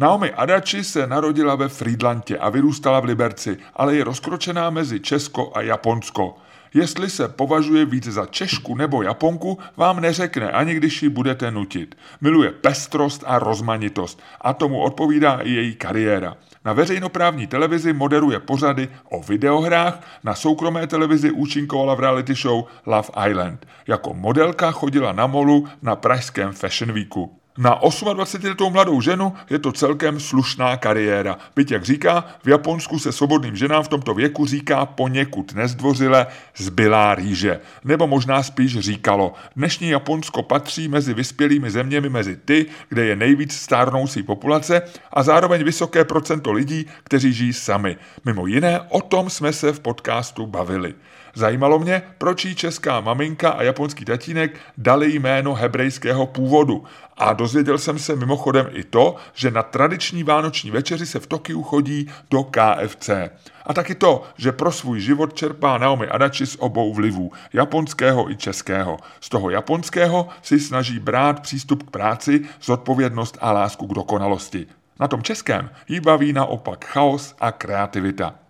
Naomi Adachi se narodila ve Friedlandě a vyrůstala v Liberci, ale je rozkročená mezi Česko a Japonsko. Jestli se považuje víc za Češku nebo Japonku, vám neřekne, ani když ji budete nutit. Miluje pestrost a rozmanitost a tomu odpovídá i její kariéra. Na veřejnoprávní televizi moderuje pořady o videohrách, na soukromé televizi účinkovala v reality show Love Island. Jako modelka chodila na molu na pražském Fashion Weeku. Na 28-letou mladou ženu je to celkem slušná kariéra. Byť, jak říká, v Japonsku se svobodným ženám v tomto věku říká poněkud nezdvořile zbylá rýže. Nebo možná spíš říkalo, dnešní Japonsko patří mezi vyspělými zeměmi mezi ty, kde je nejvíc stárnoucí populace a zároveň vysoké procento lidí, kteří žijí sami. Mimo jiné, o tom jsme se v podcastu bavili. Zajímalo mě, proč jí česká maminka a japonský tatínek dali jméno hebrejského původu. A dozvěděl jsem se mimochodem i to, že na tradiční vánoční večeři se v Tokiu chodí do KFC. A taky to, že pro svůj život čerpá Naomi Adachi z obou vlivů, japonského i českého. Z toho japonského si snaží brát přístup k práci, zodpovědnost a lásku k dokonalosti. Na tom českém jí baví naopak chaos a kreativita.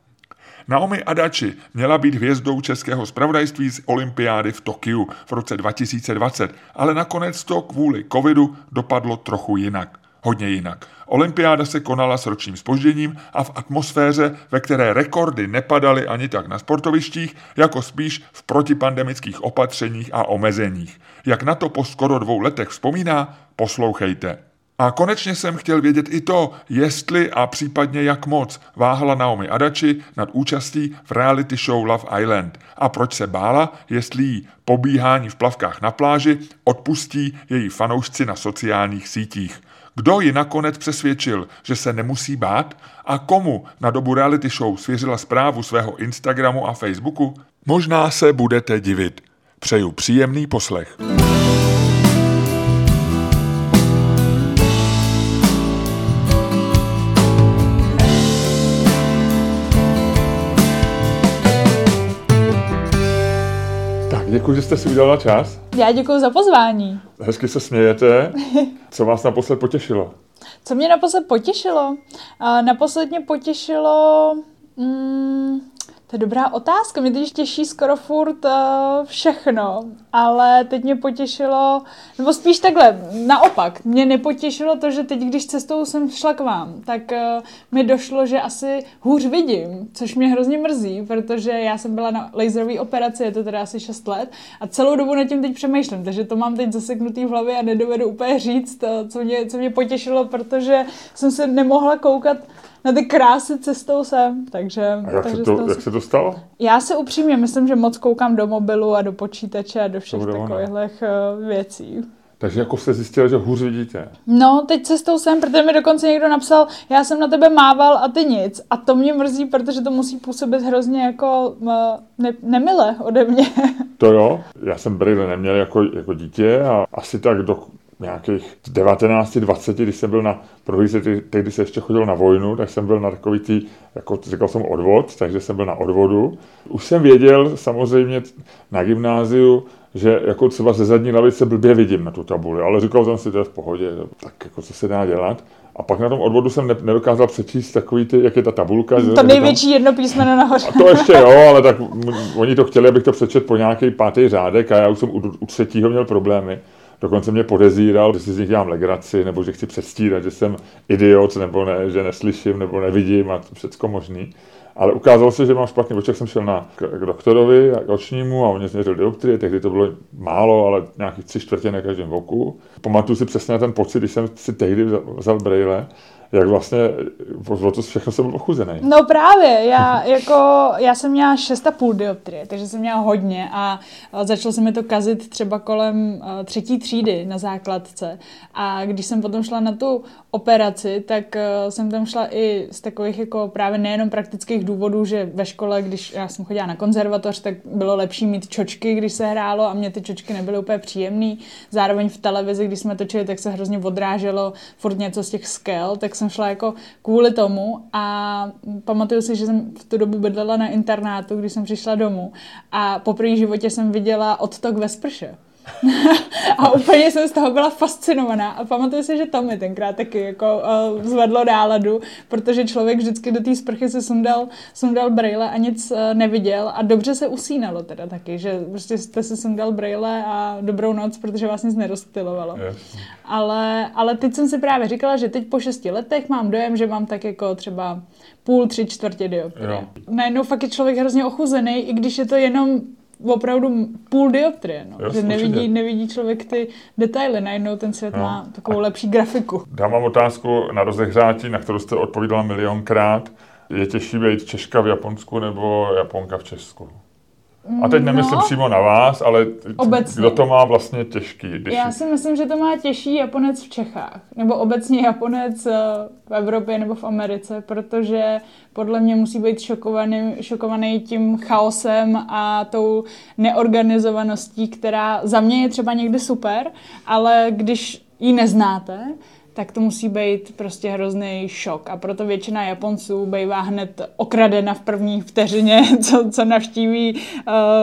Naomi Adachi měla být hvězdou českého spravodajství z olympiády v Tokiu v roce 2020, ale nakonec to kvůli covidu dopadlo trochu jinak. Hodně jinak. Olympiáda se konala s ročním spožděním a v atmosféře, ve které rekordy nepadaly ani tak na sportovištích, jako spíš v protipandemických opatřeních a omezeních. Jak na to po skoro dvou letech vzpomíná, poslouchejte. A konečně jsem chtěl vědět i to, jestli a případně jak moc váhala Naomi Adachi nad účastí v reality show Love Island a proč se bála, jestli jí pobíhání v plavkách na pláži odpustí její fanoušci na sociálních sítích. Kdo ji nakonec přesvědčil, že se nemusí bát a komu na dobu reality show svěřila zprávu svého Instagramu a Facebooku? Možná se budete divit. Přeju příjemný poslech. Děkuji, že jste si udělala čas. Já děkuji za pozvání. Hezky se smějete. Co vás naposled potěšilo? Co mě naposled potěšilo? Naposled mě potěšilo... Mm, to je dobrá otázka. Mě teď těší skoro furt uh, všechno, ale teď mě potěšilo, nebo spíš takhle, naopak, mě nepotěšilo to, že teď, když cestou jsem šla k vám, tak uh, mi došlo, že asi hůř vidím, což mě hrozně mrzí, protože já jsem byla na laserové operaci, je to teda asi 6 let, a celou dobu nad tím teď přemýšlím, takže to mám teď zaseknutý v hlavě a nedovedu úplně říct, uh, co mě, co mě potěšilo, protože jsem se nemohla koukat na ty krásy cestou sem, takže... A jak, takže se, to, jak se to stalo? Já se upřímně myslím, že moc koukám do mobilu a do počítače a do všech takových uh, věcí. Takže jako jste zjistil, že hůř vidíte. No, teď cestou sem, protože mi dokonce někdo napsal, já jsem na tebe mával a ty nic. A to mě mrzí, protože to musí působit hrozně jako uh, ne, nemile ode mě. To jo, já jsem brýle neměl jako, jako dítě a asi tak do nějakých 19, 20, když jsem byl na prohlídce, tehdy se ještě chodil na vojnu, tak jsem byl na takový tý, jako říkal jsem odvod, takže jsem byl na odvodu. Už jsem věděl samozřejmě na gymnáziu, že jako třeba ze zadní lavice blbě vidím na tu tabuli, ale říkal jsem si, to je v pohodě, tak jako co se dá dělat. A pak na tom odvodu jsem nedokázal přečíst takový ty, jak je ta tabulka. To že, největší tam... jedno písmeno nahoře. A to ještě jo, ale tak oni to chtěli, abych to přečet po nějaký pátý řádek a já už jsem u, u třetího měl problémy. Dokonce mě podezíral, že si z nich dělám legraci, nebo že chci předstírat, že jsem idiot, nebo ne, že neslyším, nebo nevidím a všechno možný. Ale ukázalo se, že mám špatný oček, jsem šel na, k, k doktorovi, k očnímu a on změřil dioptrie, tehdy to bylo málo, ale nějakých tři čtvrtě na každém oku. Pamatuju si přesně ten pocit, když jsem si tehdy vzal, vzal brejle, jak vlastně to všechno jsem byl ochuzený. No právě, já, jako, já jsem měla 6,5 dioptrie, takže jsem měla hodně a začalo se mi to kazit třeba kolem třetí třídy na základce. A když jsem potom šla na tu operaci, tak jsem tam šla i z takových jako právě nejenom praktických důvodů, že ve škole, když já jsem chodila na konzervatoř, tak bylo lepší mít čočky, když se hrálo a mě ty čočky nebyly úplně příjemné. Zároveň v televizi, když jsme točili, tak se hrozně odráželo furt něco z těch skel, tak jsem šla jako kvůli tomu a pamatuju si, že jsem v tu dobu bydlela na internátu, když jsem přišla domů a po první životě jsem viděla odtok ve sprše. A úplně jsem z toho byla fascinovaná a pamatuju si, že to mi tenkrát taky jako uh, zvedlo náladu, protože člověk vždycky do té sprchy se sundal, sundal brejle a nic uh, neviděl a dobře se usínalo teda taky, že prostě jste se sundal brejle a dobrou noc, protože vás nic nerozptilovalo. Yes. Ale, ale teď jsem si právě říkala, že teď po šesti letech mám dojem, že mám tak jako třeba půl, tři čtvrtě dioptrie. Najednou fakt je člověk hrozně ochuzený, i když je to jenom opravdu půl dioptrie, no. Jo, že nevidí, nevidí člověk ty detaily, najednou ten svět no. má takovou lepší grafiku. Dám vám otázku na rozehřátí, na kterou jste odpovídala milionkrát. Je těžší být Češka v Japonsku nebo Japonka v Česku? A teď nemyslím no, přímo na vás, ale obecně. kdo to má vlastně těžký? Když... Já si myslím, že to má těžší Japonec v Čechách, nebo obecně Japonec eh, v Evropě nebo v Americe, protože podle mě musí být šokovaný, šokovaný tím chaosem a tou neorganizovaností, která za mě je třeba někdy super, ale když ji neznáte, tak to musí být prostě hrozný šok. A proto většina Japonců bývá hned okradena v první vteřině, co, co navštíví uh,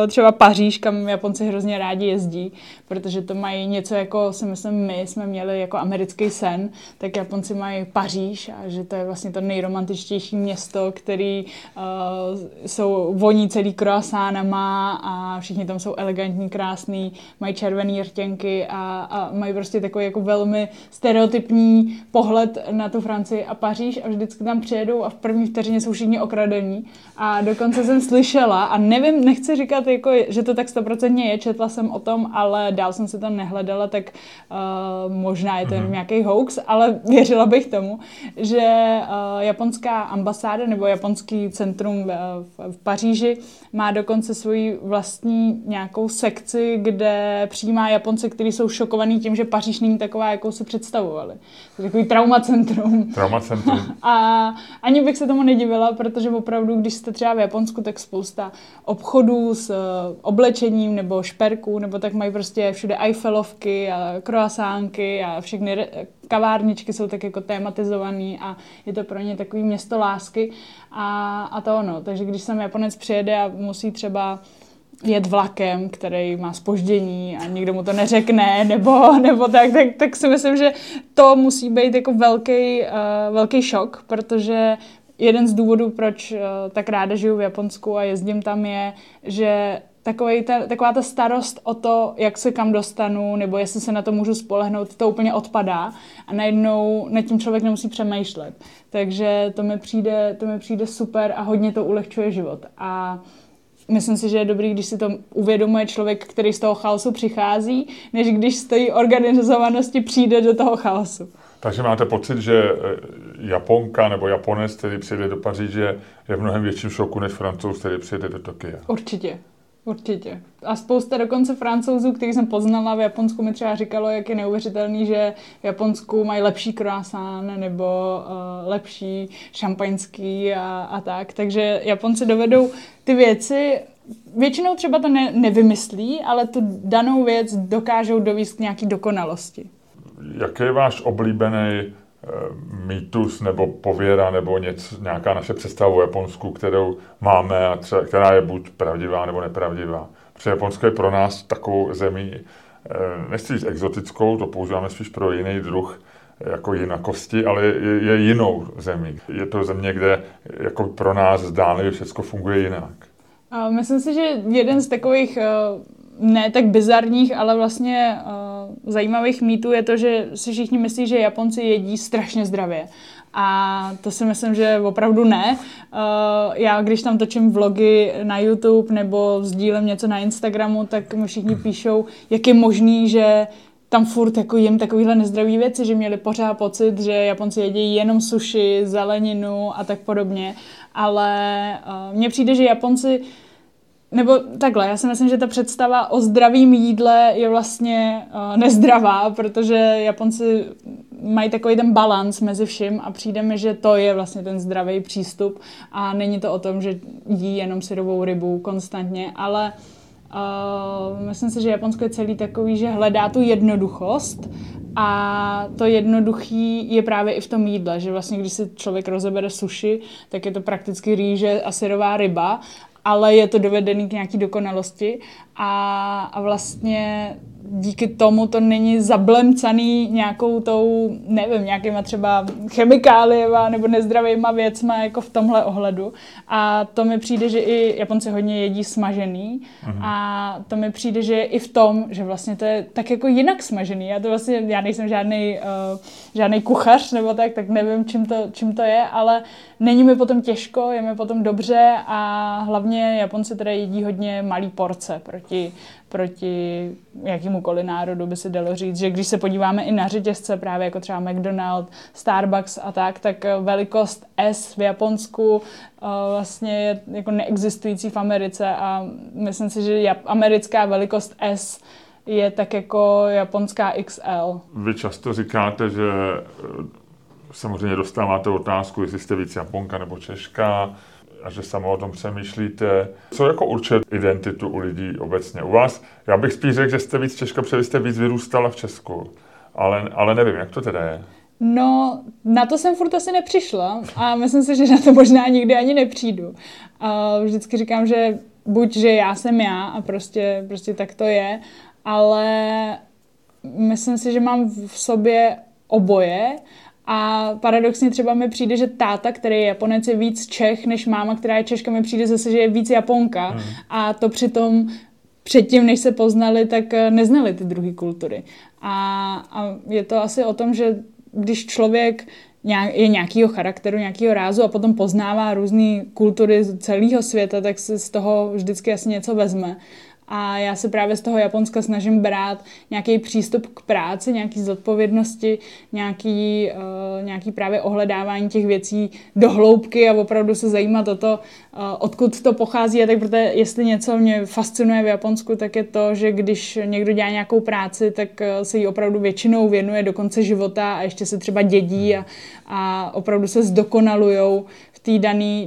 třeba Paříž, kam Japonci hrozně rádi jezdí, protože to mají něco jako, si myslím, my jsme měli jako americký sen, tak Japonci mají Paříž a že to je vlastně to nejromantičtější město, který uh, jsou voní celý croissantama a všichni tam jsou elegantní, krásný, mají červený rtěnky a, a mají prostě takový jako velmi stereotypní pohled na tu Francii a Paříž a vždycky tam přijedou a v první vteřině jsou všichni okradení. A dokonce jsem slyšela, a nevím, nechci říkat, jako, že to tak stoprocentně je, četla jsem o tom, ale dál jsem se tam nehledala, tak uh, možná je to mm-hmm. nějaký hoax, ale věřila bych tomu, že uh, japonská ambasáda nebo japonský centrum v, v, v Paříži má dokonce svoji vlastní nějakou sekci, kde přijímá Japonce, kteří jsou šokovaní tím, že Paříž není taková, jakou si představovali. To je takový traumacentrum. Traumacentrum. A ani bych se tomu nedivila, protože opravdu, když jste třeba v Japonsku, tak spousta obchodů s eh, oblečením nebo šperků, nebo tak mají prostě všude Eiffelovky a croissánky a všechny kavárničky jsou tak jako tematizovaný a je to pro ně takový město lásky a, a to ono. Takže když sem Japonec přijede a musí třeba jet vlakem, který má spoždění a nikdo mu to neřekne, nebo, nebo tak, tak, tak si myslím, že to musí být jako velký, uh, velký šok, protože jeden z důvodů, proč uh, tak ráda žiju v Japonsku a jezdím tam, je, že takový ta, taková ta starost o to, jak se kam dostanu, nebo jestli se na to můžu spolehnout, to úplně odpadá a najednou nad tím člověk nemusí přemýšlet. Takže to mi přijde, to mi přijde super a hodně to ulehčuje život. A myslím si, že je dobrý, když si to uvědomuje člověk, který z toho chaosu přichází, než když z té organizovanosti přijde do toho chaosu. Takže máte pocit, že eh, Japonka nebo Japonec, který přijde do Paříže, je v mnohem větším šoku než Francouz, který přijde do Tokia? Určitě. Určitě. A spousta dokonce francouzů, který jsem poznala v Japonsku, mi třeba říkalo, jak je neuvěřitelný, že v Japonsku mají lepší croissant nebo uh, lepší šampaňský a, a tak. Takže Japonci dovedou ty věci většinou třeba to ne, nevymyslí, ale tu danou věc dokážou dovíst k nějaký dokonalosti. Jaký je váš oblíbený mýtus nebo pověra nebo něco, nějaká naše představa o Japonsku, kterou máme a třeba, která je buď pravdivá nebo nepravdivá. Protože Japonsko je pro nás takovou zemí, eh, nechci říct exotickou, to používáme spíš pro jiný druh jako jinakosti, ale je, je jinou zemí. Je to země, kde jako pro nás zdánlivě všechno funguje jinak. Myslím si, že jeden z takových eh, ne tak bizarních, ale vlastně uh, zajímavých mýtů je to, že si všichni myslí, že Japonci jedí strašně zdravě. A to si myslím, že opravdu ne. Uh, já, když tam točím vlogy na YouTube nebo sdílím něco na Instagramu, tak mi všichni píšou, jak je možný, že tam furt jako jim takovýhle nezdravý věci, že měli pořád pocit, že Japonci jedí jenom suši, zeleninu a tak podobně, ale uh, mně přijde, že Japonci nebo takhle, já si myslím, že ta představa o zdravém jídle je vlastně uh, nezdravá, protože Japonci mají takový ten balans mezi vším a přijde mi, že to je vlastně ten zdravý přístup a není to o tom, že jí jenom syrovou rybu konstantně, ale uh, myslím si, že Japonsko je celý takový, že hledá tu jednoduchost a to jednoduchý je právě i v tom jídle, že vlastně když si člověk rozebere sushi, tak je to prakticky rýže a syrová ryba ale je to dovedený k nějaký dokonalosti a, a vlastně díky tomu to není zablemcaný nějakou tou, nevím, nějakýma třeba chemikáliema nebo nezdravýma věcma jako v tomhle ohledu. A to mi přijde, že i Japonci hodně jedí smažený uh-huh. a to mi přijde, že i v tom, že vlastně to je tak jako jinak smažený. Já to vlastně, já nejsem žádný, uh, žádný kuchař nebo tak, tak nevím, čím to, čím to je, ale není mi potom těžko, je mi potom dobře a hlavně Japonci teda jedí hodně malý porce proti proti jakýmukoliv národu by se dalo říct, že když se podíváme i na řetězce, právě jako třeba McDonald's, Starbucks a tak, tak eh, velikost S v Japonsku uh, vlastně je jako neexistující v Americe a myslím si, že americká velikost S je tak jako japonská XL. Vy často říkáte, že eh, samozřejmě dostáváte otázku, jestli jste víc Japonka nebo Češka a že sama o tom přemýšlíte. Co jako určuje identitu u lidí obecně? U vás, já bych spíš řekl, že jste víc Češka, protože jste víc vyrůstala v Česku. Ale, ale nevím, jak to teda je. No, na to jsem furt asi nepřišla a myslím si, že na to možná nikdy ani nepřijdu. A vždycky říkám, že buď, že já jsem já a prostě, prostě tak to je, ale myslím si, že mám v sobě oboje a paradoxně třeba mi přijde, že táta, který je Japonec, je víc Čech než máma, která je Češka, mi přijde zase, že je víc Japonka. Hmm. A to přitom předtím, než se poznali, tak eh, neznali ty druhé kultury. A, a je to asi o tom, že když člověk je nějakého charakteru, nějakého rázu a potom poznává různé kultury celého světa, tak se z toho vždycky asi něco vezme. A já se právě z toho Japonska snažím brát nějaký přístup k práci, nějaký zodpovědnosti, nějaký, uh, nějaký právě ohledávání těch věcí do hloubky a opravdu se zajímat o to, uh, odkud to pochází. A tak protože jestli něco mě fascinuje v Japonsku, tak je to, že když někdo dělá nějakou práci, tak uh, se jí opravdu většinou věnuje do konce života a ještě se třeba dědí a, a opravdu se zdokonalujou v té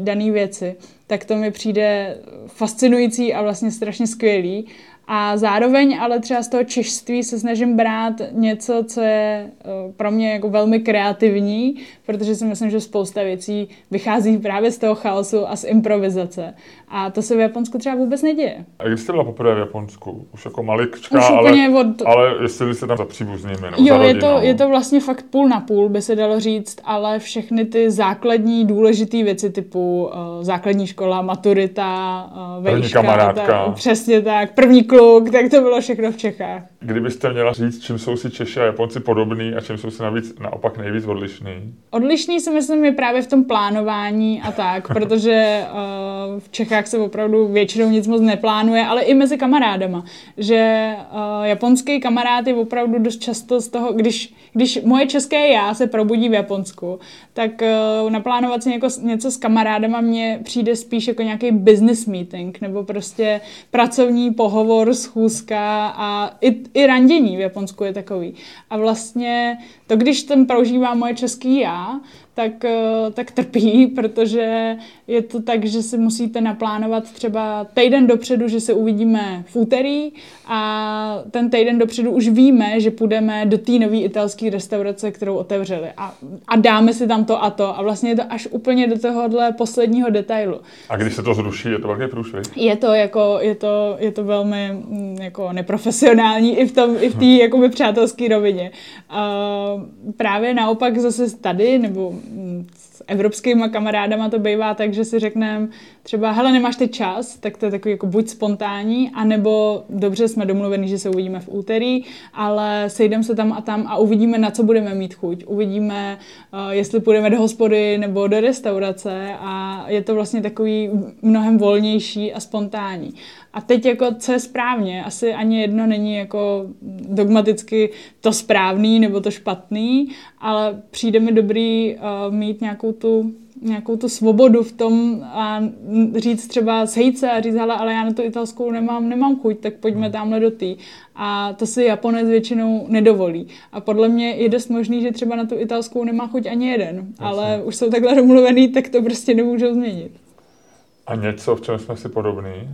dané věci tak to mi přijde fascinující a vlastně strašně skvělý. A zároveň ale třeba z toho češství se snažím brát něco, co je eh, pro mě jako velmi kreativní, protože si myslím, že spousta věcí vychází právě z toho chaosu a z improvizace. A to se v Japonsku třeba vůbec neděje. A když jste byla poprvé v Japonsku? Už jako malička, Už ale, od... ale jestli jste tam za příbuznými Jo, je to, je to vlastně fakt půl na půl, by se dalo říct, ale všechny ty základní důležité věci typu uh, základní škola, maturita, uh, vejška, první kamarádka. Ta, přesně tak, první kluk, tak to bylo všechno v Čechách. Kdybyste měla říct, čím jsou si Češi a Japonci podobní a čím jsou si navíc naopak nejvíc odlišní? Odlišný si myslím je právě v tom plánování a tak, protože uh, v Čechách se opravdu většinou nic moc neplánuje, ale i mezi kamarádama. Že uh, japonský kamarád je opravdu dost často z toho, když, když moje české já se probudí v Japonsku, tak uh, naplánovat si něco, něco s kamarádama mně přijde spíš jako nějaký business meeting, nebo prostě pracovní pohovor, schůzka a i, i randění v Japonsku je takový. A vlastně to, když ten prožívá moje český já, tak, eh, tak trpí, protože je to tak, že si musíte naplánovat třeba týden dopředu, že se uvidíme v úterý a ten týden dopředu už víme, že půjdeme do té nové italské restaurace, kterou otevřeli a, a dáme si tam to a to a vlastně je to až úplně do tohohle posledního detailu. A když se to zruší, je to velký průšvih? Je to jako, je to, je to velmi mm, jako neprofesionální i v tom, i v té hm. jakoby přátelské rovině. Uh, právě naopak zase tady, nebo s evropskýma kamarádama to bývá tak, že si řekneme třeba, hele, nemáš ty čas, tak to je takový jako buď spontánní, anebo dobře jsme domluveni, že se uvidíme v úterý, ale sejdeme se tam a tam a uvidíme, na co budeme mít chuť. Uvidíme, uh, jestli půjdeme do hospody nebo do restaurace a je to vlastně takový mnohem volnější a spontánní. A teď jako, co je správně? Asi ani jedno není jako dogmaticky to správný nebo to špatný, ale přijde mi dobrý uh, mít nějakou tu nějakou tu svobodu v tom a říct třeba sejít se a říct, hele, ale já na tu italskou nemám, nemám chuť, tak pojďme hmm. tamhle do tý. A to si Japonec většinou nedovolí. A podle mě je dost možný, že třeba na tu italskou nemá chuť ani jeden, Jasně. ale už jsou takhle domluvený, tak to prostě nemůžou změnit. A něco, v čem jsme si podobní?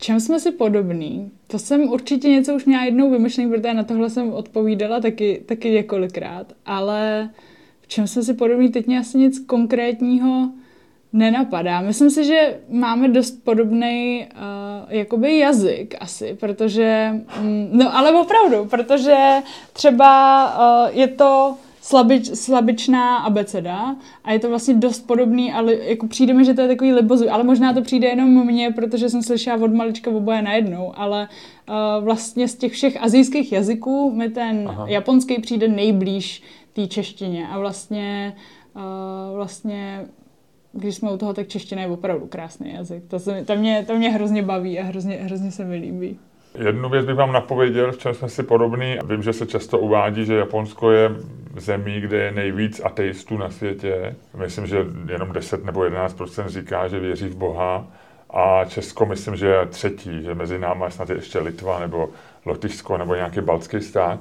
V čem jsme si podobní? To jsem určitě něco už měla jednou vymyšlený, protože na tohle jsem odpovídala taky, taky několikrát, ale čem jsme si podobní, teď mě asi nic konkrétního nenapadá. Myslím si, že máme dost podobný uh, jakoby jazyk asi, protože, mm, no ale opravdu, protože třeba uh, je to slabič, slabičná abeceda a je to vlastně dost podobný, ale jako přijde mi, že to je takový libozu, ale možná to přijde jenom mně, protože jsem slyšela od malička oboje najednou, ale uh, vlastně z těch všech azijských jazyků mi ten Aha. japonský přijde nejblíž té češtině. A vlastně, uh, vlastně když jsme u toho, tak čeština je opravdu krásný jazyk. To, se, to, mě, to mě hrozně baví a hrozně, hrozně se mi líbí. Jednu věc bych vám napověděl, v čem jsme si podobní. Vím, že se často uvádí, že Japonsko je zemí, kde je nejvíc ateistů na světě. Myslím, že jenom 10 nebo 11% říká, že věří v Boha. A Česko myslím, že je třetí, že mezi námi snad je ještě Litva nebo Lotyšsko nebo nějaký baltský stát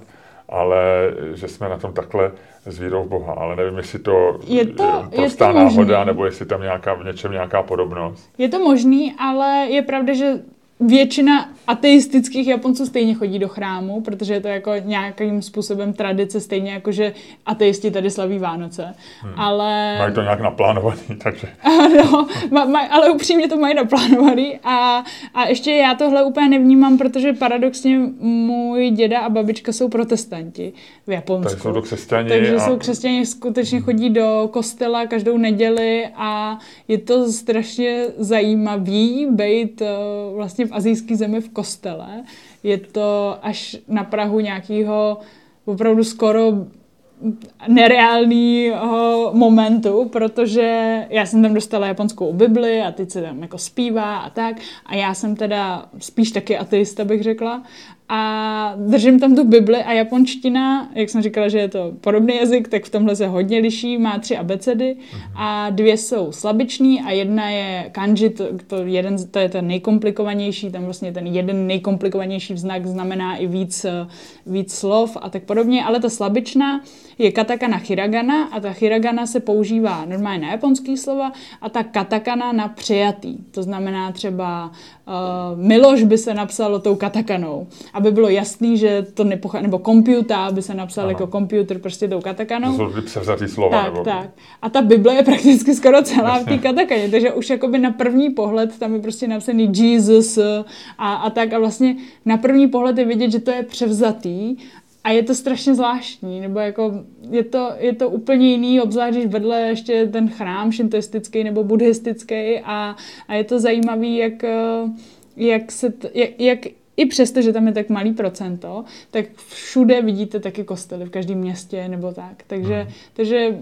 ale že jsme na tom takhle s vírou v Boha. Ale nevím, jestli to je to, je to náhoda, nebo jestli tam nějaká, v něčem nějaká podobnost. Je to možný, ale je pravda, že většina ateistických Japonců stejně chodí do chrámu, protože je to jako nějakým způsobem tradice, stejně jako, že ateisti tady slaví Vánoce. Hmm. Ale... Mají to nějak naplánovaný, takže... Ano, maj, ale upřímně to mají naplánovaný a, a ještě já tohle úplně nevnímám, protože paradoxně můj děda a babička jsou protestanti v Japonsku. Takže jsou to křesťani. Takže a... jsou křesťani, skutečně chodí do kostela každou neděli a je to strašně zajímavý být uh, vlastně v azijské zemi v kostele. Je to až na Prahu nějakého opravdu skoro nereálného momentu, protože já jsem tam dostala japonskou Bibli a teď se tam jako zpívá a tak a já jsem teda spíš taky ateista, bych řekla a držím tam tu Bibli a japonština, jak jsem říkala, že je to podobný jazyk, tak v tomhle se hodně liší, má tři abecedy a dvě jsou slabiční a jedna je kanji, to, to, jeden, to je ten nejkomplikovanější, tam vlastně ten jeden nejkomplikovanější vznak znamená i víc, víc slov a tak podobně, ale ta slabičná je katakana hiragana a ta hiragana se používá normálně na japonský slova a ta katakana na přijatý. To znamená třeba uh, Miloš by se napsalo tou katakanou, aby bylo jasný, že to nepochází, nebo komputa by se napsal Aha. jako komputer prostě tou katakanou. To jsou převzatý slova. Tak, nebo... tak. A ta Bible je prakticky skoro celá v té katakaně, takže už jakoby na první pohled tam je prostě napsaný Jesus a, a tak a vlastně na první pohled je vidět, že to je převzatý a je to strašně zvláštní, nebo jako je to, je to úplně jiný, obzvlášť když vedle ještě ten chrám šintoistický nebo buddhistický a, a je to zajímavý, jak, jak, se t, jak, jak i přesto, že tam je tak malý procento, tak všude vidíte taky kostely, v každém městě nebo tak. Takže, hmm. takže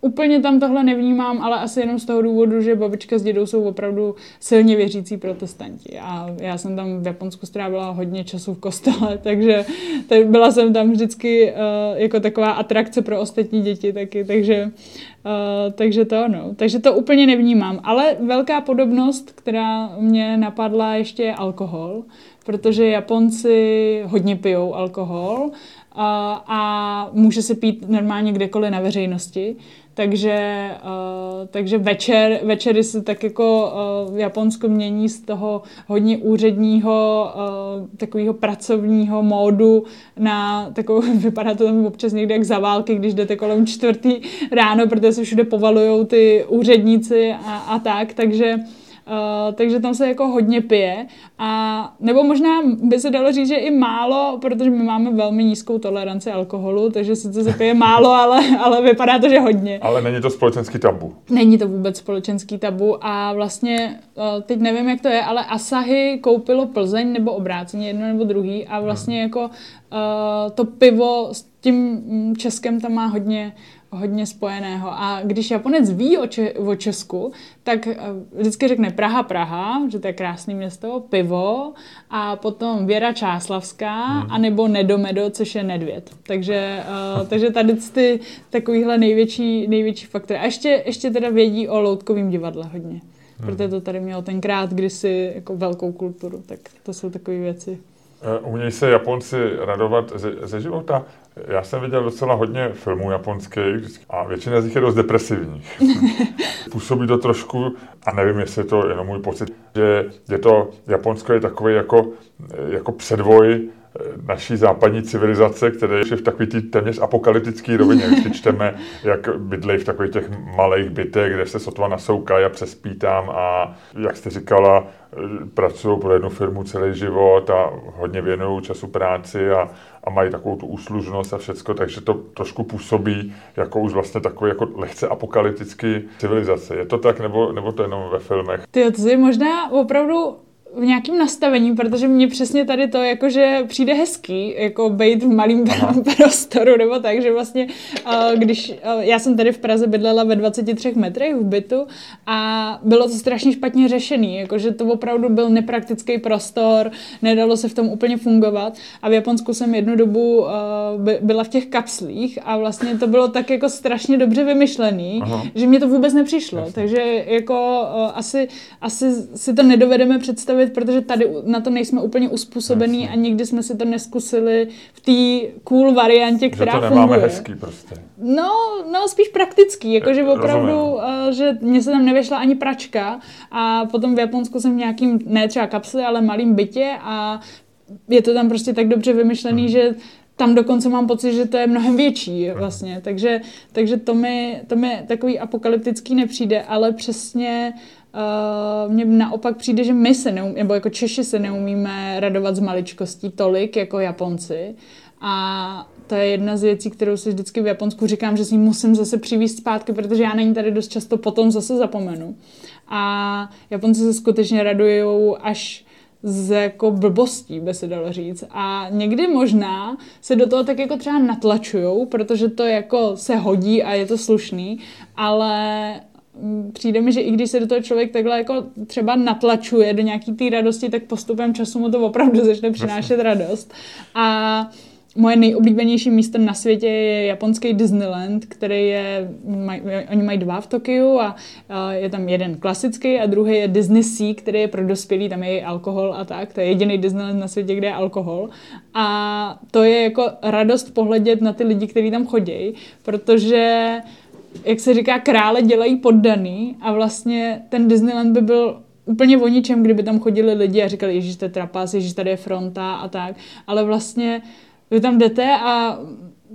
úplně tam tohle nevnímám, ale asi jenom z toho důvodu, že babička s dědou jsou opravdu silně věřící protestanti. A já jsem tam v Japonsku strávila hodně času v kostele, takže tak byla jsem tam vždycky uh, jako taková atrakce pro ostatní děti taky, takže, uh, takže to ano. Takže to úplně nevnímám. Ale velká podobnost, která mě napadla, ještě je alkohol, protože Japonci hodně pijou alkohol a, a může se pít normálně kdekoliv na veřejnosti. Takže, uh, takže večer, večery se tak jako uh, v Japonsku mění z toho hodně úředního, uh, takového pracovního módu na takovou, vypadá to tam občas někde jak za války, když jdete kolem čtvrtý ráno, protože se všude povalují ty úředníci a, a tak, takže Uh, takže tam se jako hodně pije. A, nebo možná by se dalo říct, že i málo, protože my máme velmi nízkou toleranci alkoholu, takže sice se pije málo, ale, ale vypadá to, že hodně. Ale není to společenský tabu. Není to vůbec společenský tabu a vlastně, uh, teď nevím, jak to je, ale Asahi koupilo Plzeň nebo obráceně, jedno nebo druhý a vlastně hmm. jako uh, to pivo tím mm, Českem tam má hodně, hodně spojeného. A když Japonec ví o, Če- o Česku, tak eh, vždycky řekne Praha, Praha, že to je krásné město, pivo a potom Věra Čáslavská, hmm. anebo Nedomedo, což je Nedvěd. Takže, uh, takže tady ty takovýhle největší, největší faktory. A ještě, ještě teda vědí o loutkovém divadle hodně. Hmm. Protože to tady mělo tenkrát kdysi jako velkou kulturu, tak to jsou takové věci. Eh, umějí se Japonci radovat ze, ze života? Já jsem viděl docela hodně filmů japonských a většina z nich je dost depresivních. Působí to trošku, a nevím, jestli je to jenom můj pocit, že je to, Japonsko je takový jako, jako předvoj naší západní civilizace, které je v takové té téměř apokalyptické rovině. Když čteme, jak bydlejí v takových těch malých bytech, kde se sotva nasoukají a přespí tam a jak jste říkala, pracují pro jednu firmu celý život a hodně věnují času práci a, a mají takovou tu úslužnost a všecko, takže to trošku působí jako už vlastně takový jako lehce apokalyptický civilizace. Je to tak, nebo, nebo to jenom ve filmech? Ty, to je možná opravdu v nějakém nastavení, protože mně přesně tady to jakože přijde hezký, jako být v malém prostoru, nebo tak, že vlastně, když já jsem tady v Praze bydlela ve 23 metrech v bytu a bylo to strašně špatně řešený, jakože to opravdu byl nepraktický prostor, nedalo se v tom úplně fungovat a v Japonsku jsem jednu dobu byla v těch kapslích a vlastně to bylo tak jako strašně dobře vymyšlený, Aha. že mě to vůbec nepřišlo, Jasně. takže jako asi, asi si to nedovedeme představit představit, protože tady na to nejsme úplně uspůsobení Jasně. a nikdy jsme si to neskusili v té cool variantě, která že to nemáme funguje. hezký prostě. No, no spíš praktický, jakože opravdu, uh, že mě se tam nevyšla ani pračka a potom v Japonsku jsem v nějakým, ne třeba kapsli, ale malým bytě a je to tam prostě tak dobře vymyšlený, hmm. že tam dokonce mám pocit, že to je mnohem větší hmm. vlastně, takže, takže to, mi, to mi takový apokalyptický nepřijde, ale přesně Uh, mně naopak přijde, že my se neumíme, nebo jako Češi se neumíme radovat z maličkostí tolik jako Japonci. A to je jedna z věcí, kterou si vždycky v Japonsku říkám, že si musím zase přivízt zpátky, protože já na ní tady dost často potom zase zapomenu. A Japonci se skutečně radují až z jako blbostí, by se dalo říct. A někdy možná se do toho tak jako třeba natlačujou, protože to jako se hodí a je to slušný, ale přijde mi, že i když se do toho člověk takhle jako třeba natlačuje do nějaký té radosti, tak postupem času mu to opravdu začne přinášet radost. A moje nejoblíbenější místo na světě je japonský Disneyland, který je, maj, oni mají dva v Tokiu a, a je tam jeden klasický a druhý je Disney Sea, který je pro dospělý, tam je i alkohol a tak, to je jediný Disneyland na světě, kde je alkohol. A to je jako radost pohledět na ty lidi, kteří tam chodí, protože jak se říká, krále dělají poddaný a vlastně ten Disneyland by byl úplně o ničem, kdyby tam chodili lidi a říkali, ježiš, to je trapas, ježiš, tady je fronta a tak, ale vlastně vy tam jdete a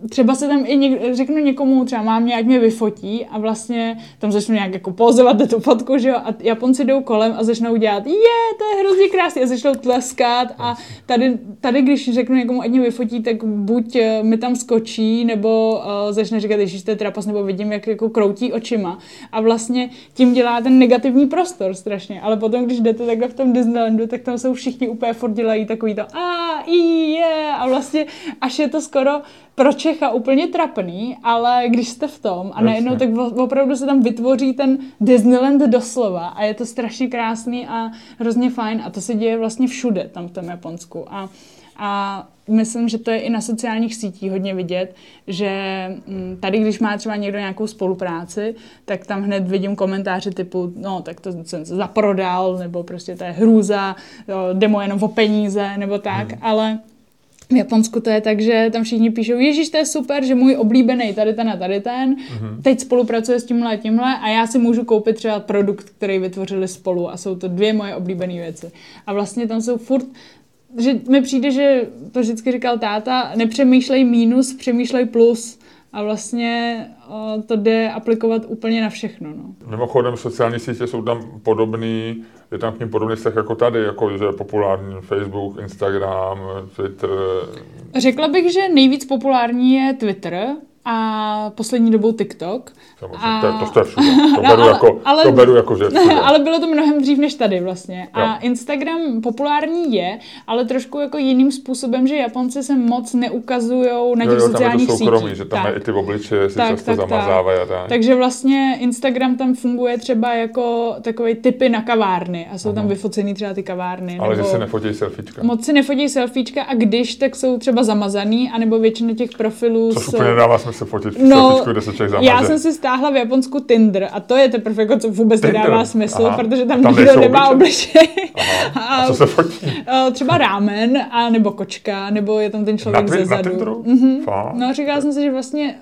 třeba se tam i něk, řeknu někomu, třeba mám ať mě vyfotí a vlastně tam začnu nějak jako pozovat tu fotku, že jo, a Japonci jdou kolem a začnou dělat, je, to je hrozně krásné a začnou tleskat a tady, tady když řeknu někomu, ať mě vyfotí, tak buď eh, mi tam skočí, nebo uh, začne říkat, že to je trapas, nebo vidím, jak jako kroutí očima. A vlastně tím dělá ten negativní prostor strašně, ale potom, když jdete takhle v tom Disneylandu, tak tam jsou všichni úplně furt dělají takový to a, je a vlastně až je to skoro pro Čecha úplně trapný, ale když jste v tom a najednou tak opravdu se tam vytvoří ten Disneyland doslova a je to strašně krásný a hrozně fajn a to se děje vlastně všude tam v tom Japonsku a a myslím, že to je i na sociálních sítích hodně vidět, že mm, tady, když má třeba někdo nějakou spolupráci, tak tam hned vidím komentáře typu, no tak to jsem se zaprodal, nebo prostě to je hrůza, demo jenom o peníze, nebo tak, hmm. ale v Japonsku to je tak, že tam všichni píšou, Ježíš, to je super, že můj oblíbený tady ten a tady ten, mm-hmm. teď spolupracuje s tímhle a tímhle a já si můžu koupit třeba produkt, který vytvořili spolu a jsou to dvě moje oblíbené věci. A vlastně tam jsou furt že mi přijde, že to vždycky říkal táta, nepřemýšlej mínus, přemýšlej plus. A vlastně o, to jde aplikovat úplně na všechno. No. Mimochodem sociální sítě jsou tam podobný, je tam k ním podobný vztah jako tady, jako že je populární Facebook, Instagram, Twitter. Řekla bych, že nejvíc populární je Twitter, a poslední dobou TikTok. Samozřejmě, a... to, to, to je všude. To, no, beru ale, jako, ale, to beru jako, že Ale bylo to mnohem dřív než tady vlastně. A jo. Instagram populární je, ale trošku jako jiným způsobem, že Japonci se moc neukazují na těch jo, jo, sociálních tam je to soukromí, sítích. že tam tak. i ty obličeje si tak, často tak, zamazávají a tak. Takže vlastně Instagram tam funguje třeba jako takový typy na kavárny a jsou Aha. tam vyfocený třeba ty kavárny. Ale nebo že se nefotí selfiečka. Moc si nefotí selfiečka a když, tak jsou třeba zamazaný, anebo většina těch profilů Což úplně nedává smysl fotit no, selfiečku, kde se člověk zamaže. Já jsem si stáhla v Japonsku Tinder a to je teprve jako, co vůbec Tinder. nedává smysl, Aha. protože tam, tam nikdo nemá obličej. A, a co se fotí? Třeba rámen, a nebo kočka, nebo je tam ten člověk na, ze zadu. Na Tinderu? Mm-hmm. No říkala jsem si, že vlastně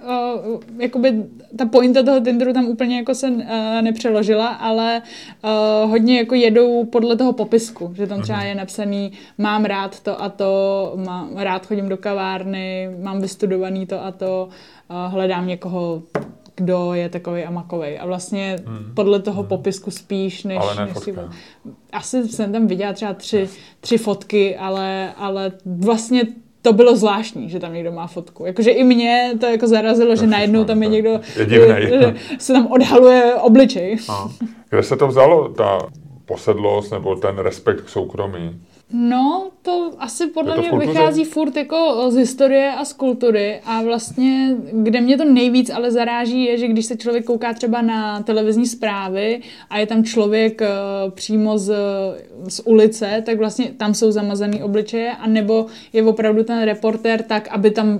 uh, jakoby ta pointa toho Tinderu tam úplně jako se uh, nepřeložila, ale uh, hodně jako jedou podle toho popisku, že tam třeba mm-hmm. je napsaný mám rád to a to, mám, rád chodím do kavárny, mám vystudovaný to a to, uh, hledám někoho kdo je takový a makovej. A vlastně hmm. podle toho hmm. popisku spíš, než... Ale ne než si, Asi jsem tam viděla třeba tři, tři fotky, ale, ale vlastně to bylo zvláštní, že tam někdo má fotku. Jakože i mě to jako zarazilo, že najednou tam je někdo, je divnej. že se tam odhaluje obličej. A. Kde se to vzalo, ta posedlost nebo ten respekt k soukromí? No, to asi podle to mě vychází furt jako z historie a z kultury a vlastně, kde mě to nejvíc ale zaráží, je, že když se člověk kouká třeba na televizní zprávy a je tam člověk uh, přímo z, z ulice, tak vlastně tam jsou zamazaný obličeje a nebo je opravdu ten reportér tak, aby tam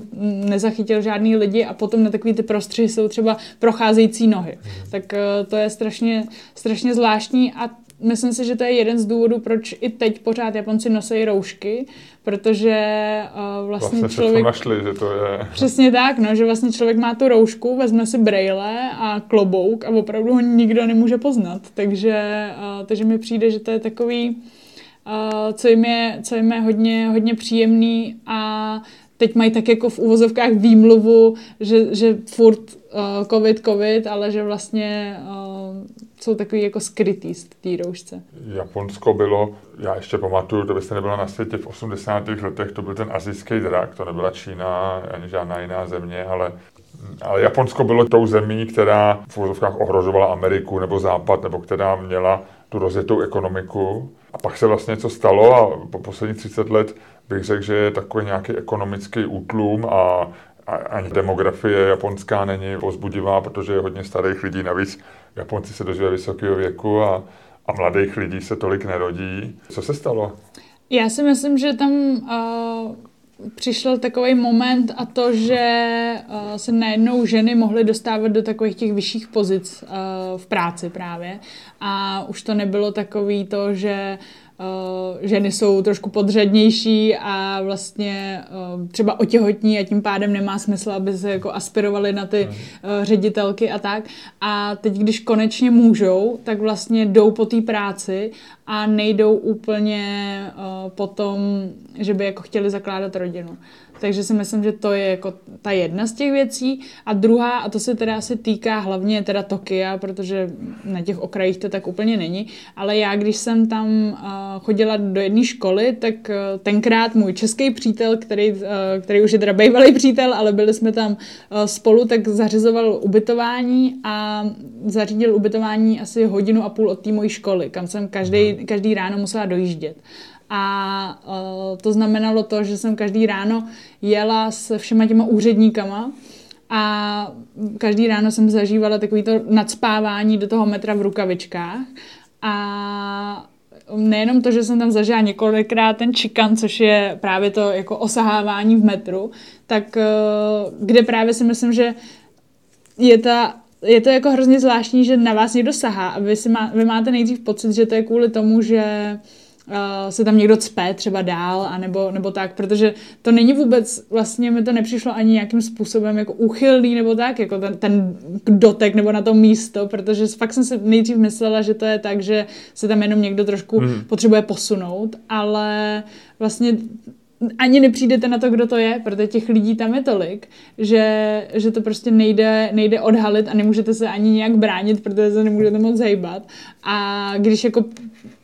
nezachytil žádný lidi a potom na takový ty prostřihy jsou třeba procházející nohy. Mm. Tak uh, to je strašně, strašně zvláštní a myslím si, že to je jeden z důvodů, proč i teď pořád Japonci nosí roušky, protože uh, vlastně, vlastně člověk... našli, že to je... Přesně tak, no, že vlastně člověk má tu roušku, vezme si brejle a klobouk a opravdu ho nikdo nemůže poznat. Takže, uh, takže mi přijde, že to je takový, uh, co jim je, co jim je hodně, hodně příjemný a teď mají tak jako v uvozovkách výmluvu, že, že furt uh, covid, covid, ale že vlastně uh, jsou takový jako skrytý z té roušce. Japonsko bylo, já ještě pamatuju, to byste nebyla na světě v 80. letech, to byl ten azijský drak, to nebyla Čína ani žádná jiná země, ale ale Japonsko bylo tou zemí, která v uvozovkách ohrožovala Ameriku nebo Západ, nebo která měla tu rozjetou ekonomiku. A pak se vlastně něco stalo a po posledních 30 let bych řekl, že je takový nějaký ekonomický útlum a ani demografie japonská není pozbudivá, protože je hodně starých lidí. Navíc Japonci se dožívají vysokého věku a, a mladých lidí se tolik nerodí. Co se stalo? Já si myslím, že tam uh, přišel takový moment a to, že uh, se najednou ženy mohly dostávat do takových těch vyšších pozic uh, v práci právě. A už to nebylo takový to, že uh, ženy jsou trošku podřadnější a vlastně uh, třeba otěhotní a tím pádem nemá smysl, aby se jako aspirovali na ty uh, ředitelky a tak. A teď, když konečně můžou, tak vlastně jdou po té práci a nejdou úplně potom, že by jako chtěli zakládat rodinu. Takže si myslím, že to je jako ta jedna z těch věcí. A druhá, a to se teda asi týká hlavně teda Tokia, protože na těch okrajích to tak úplně není, ale já, když jsem tam uh, chodila do jedné školy, tak uh, tenkrát můj český přítel, který, uh, který už je teda bývalý přítel, ale byli jsme tam spolu, tak zařizoval ubytování a zařídil ubytování asi hodinu a půl od té mojí školy, kam jsem každý, každý ráno musela dojíždět. A uh, to znamenalo to, že jsem každý ráno jela se všema těma úředníkama a každý ráno jsem zažívala takový to nadspávání do toho metra v rukavičkách. A nejenom to, že jsem tam zažila několikrát ten čikan, což je právě to jako osahávání v metru, tak uh, kde právě si myslím, že je ta je to jako hrozně zvláštní, že na vás někdo sahá a vy, si má, vy máte nejdřív pocit, že to je kvůli tomu, že uh, se tam někdo cpe třeba dál, a nebo, nebo tak, protože to není vůbec, vlastně mi to nepřišlo ani nějakým způsobem jako uchylný nebo tak, jako ten, ten dotek nebo na to místo, protože fakt jsem si nejdřív myslela, že to je tak, že se tam jenom někdo trošku hmm. potřebuje posunout, ale vlastně ani nepřijdete na to, kdo to je, protože těch lidí tam je tolik, že, že to prostě nejde, nejde odhalit a nemůžete se ani nějak bránit, protože se nemůžete moc hejbat. A když jako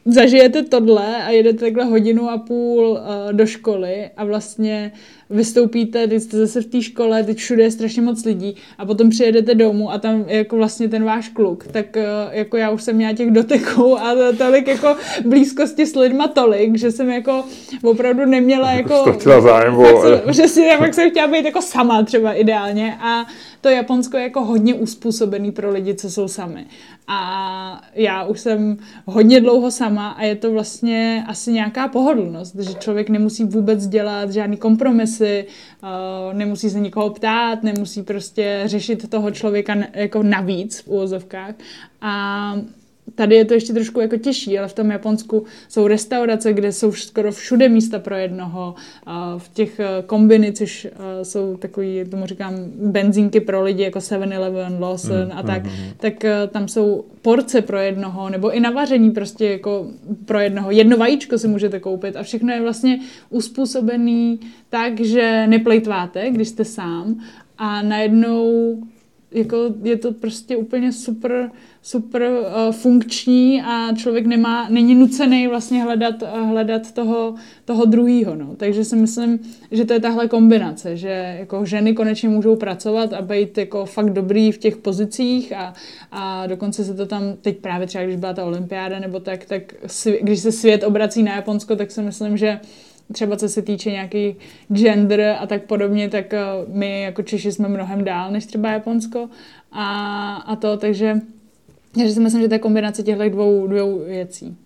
zažijete tohle a jedete takhle hodinu a půl uh, do školy a vlastně vystoupíte, teď jste zase v té škole, teď všude je strašně moc lidí a potom přijedete domů a tam je jako vlastně ten váš kluk, tak uh, jako já už jsem měla těch doteků a tolik jako blízkosti s lidma tolik, že jsem jako opravdu neměla jako... Ztratila zájem o... Že si, já jsem chtěla být jako sama třeba ideálně a to Japonsko je jako hodně uspůsobený pro lidi, co jsou sami. A já už jsem hodně dlouho sama a je to vlastně asi nějaká pohodlnost, že člověk nemusí vůbec dělat žádný kompromisy, eh, nemusí se nikoho ptát, nemusí prostě řešit toho člověka jako navíc v úvozovkách. A tady je to ještě trošku jako těžší, ale v tom Japonsku jsou restaurace, kde jsou skoro všude místa pro jednoho. V těch eh, kombiny, což eh, jsou takový, tomu říkám, benzínky pro lidi jako 7-Eleven, Lawson mm, a tak, mm, mm. tak eh, tam jsou porce pro jednoho, nebo i na vaření prostě jako pro jednoho. Jedno vajíčko si můžete koupit a všechno je vlastně uspůsobený tak, že neplejtváte, když jste sám a najednou jako je to prostě úplně super super uh, funkční a člověk nemá, není nucený vlastně hledat, uh, hledat toho, toho druhýho. No. Takže si myslím, že to je tahle kombinace, že jako ženy konečně můžou pracovat a být jako fakt dobrý v těch pozicích a, a dokonce se to tam teď právě třeba, když byla ta olympiáda nebo tak, tak když se svět obrací na Japonsko, tak si myslím, že třeba co se týče nějaký gender a tak podobně, tak eh, my jako Češi jsme mnohem dál než třeba Japonsko a, a to, takže takže si myslím, že to je kombinace těchto dvou, dvou věcí.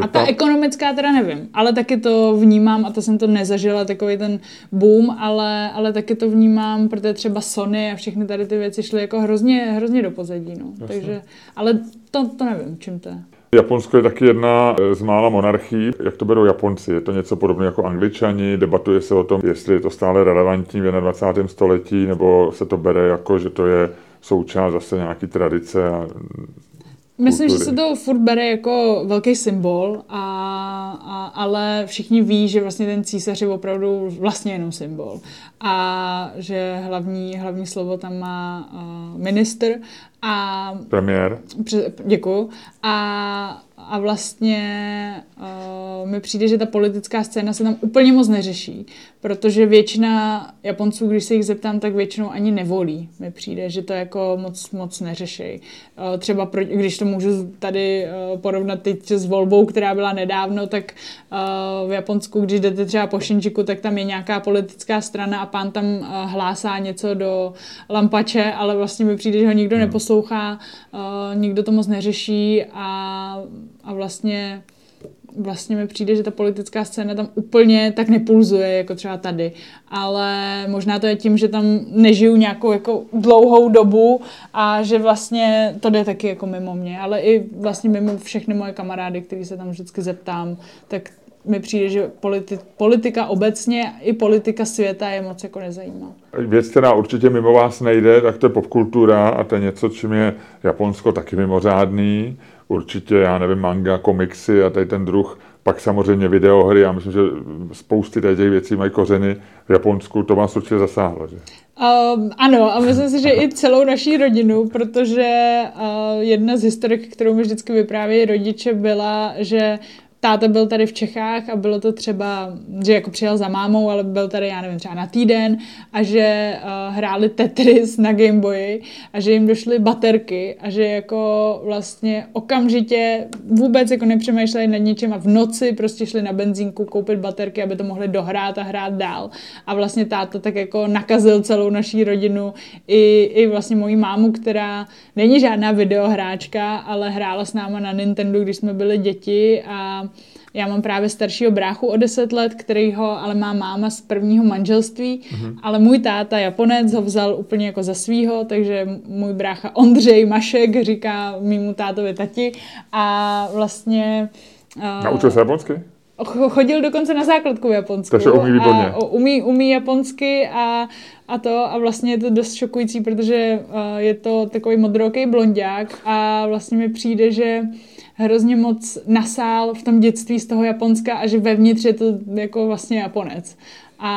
a ta ekonomická teda nevím, ale taky to vnímám a to jsem to nezažila, takový ten boom, ale, ale taky to vnímám, protože třeba Sony a všechny tady ty věci šly jako hrozně, hrozně do pozadí, no. Takže, ale to, to nevím, čím to je. Japonsko je taky jedna z mála monarchií. Jak to berou Japonci? Je to něco podobné jako Angličani? Debatuje se o tom, jestli je to stále relevantní v 21. století, nebo se to bere jako, že to je součást zase nějaký tradice a Myslím, že se to furt bere jako velký symbol, a, a, ale všichni ví, že vlastně ten císař je opravdu vlastně jenom symbol. A že hlavní, hlavní slovo tam má uh, minister a... Premiér. Děkuju. A a vlastně uh, mi přijde, že ta politická scéna se tam úplně moc neřeší, protože většina Japonců, když se jich zeptám, tak většinou ani nevolí. Mi přijde, že to jako moc, moc neřeší. Uh, třeba pro, když to můžu tady uh, porovnat teď s volbou, která byla nedávno, tak uh, v Japonsku, když jdete třeba po Shinjuku, tak tam je nějaká politická strana a pán tam uh, hlásá něco do lampače, ale vlastně mi přijde, že ho nikdo hmm. neposlouchá, uh, nikdo to moc neřeší a a vlastně vlastně mi přijde, že ta politická scéna tam úplně tak nepulzuje, jako třeba tady. Ale možná to je tím, že tam nežiju nějakou jako dlouhou dobu a že vlastně to jde taky jako mimo mě. Ale i vlastně mimo všechny moje kamarády, který se tam vždycky zeptám, tak mi přijde, že politi- politika obecně i politika světa je moc jako nezajímá. Věc, která určitě mimo vás nejde, tak to je popkultura a to je něco, čím je Japonsko taky mimořádný určitě, já nevím, manga, komiksy a tady ten druh, pak samozřejmě videohry, já myslím, že spousty těch věcí mají kořeny v Japonsku, to vás určitě zasáhlo, že? Um, ano, a myslím si, že i celou naší rodinu, protože uh, jedna z historek, kterou mi vždycky vyprávějí rodiče, byla, že táta byl tady v Čechách a bylo to třeba, že jako přijel za mámou, ale byl tady, já nevím, třeba na týden a že uh, hráli Tetris na Gameboyi a že jim došly baterky a že jako vlastně okamžitě vůbec jako nepřemýšleli nad ničem a v noci prostě šli na benzínku koupit baterky, aby to mohli dohrát a hrát dál. A vlastně táta tak jako nakazil celou naší rodinu i, i vlastně moji mámu, která není žádná videohráčka, ale hrála s náma na Nintendo, když jsme byli děti a já mám právě staršího bráchu o 10 let, který ho ale má máma z prvního manželství, mm-hmm. ale můj táta Japonec ho vzal úplně jako za svýho, takže můj brácha Ondřej Mašek říká mýmu tátovi tati a vlastně... Uh, Naučil se japonsky? Chodil dokonce na základku v Japonsku. Takže umí výborně. A umí, umí japonsky a, a to a vlastně je to dost šokující, protože uh, je to takový modroký blondák a vlastně mi přijde, že hrozně moc nasál v tom dětství z toho Japonska a že vevnitř je to jako vlastně Japonec. A,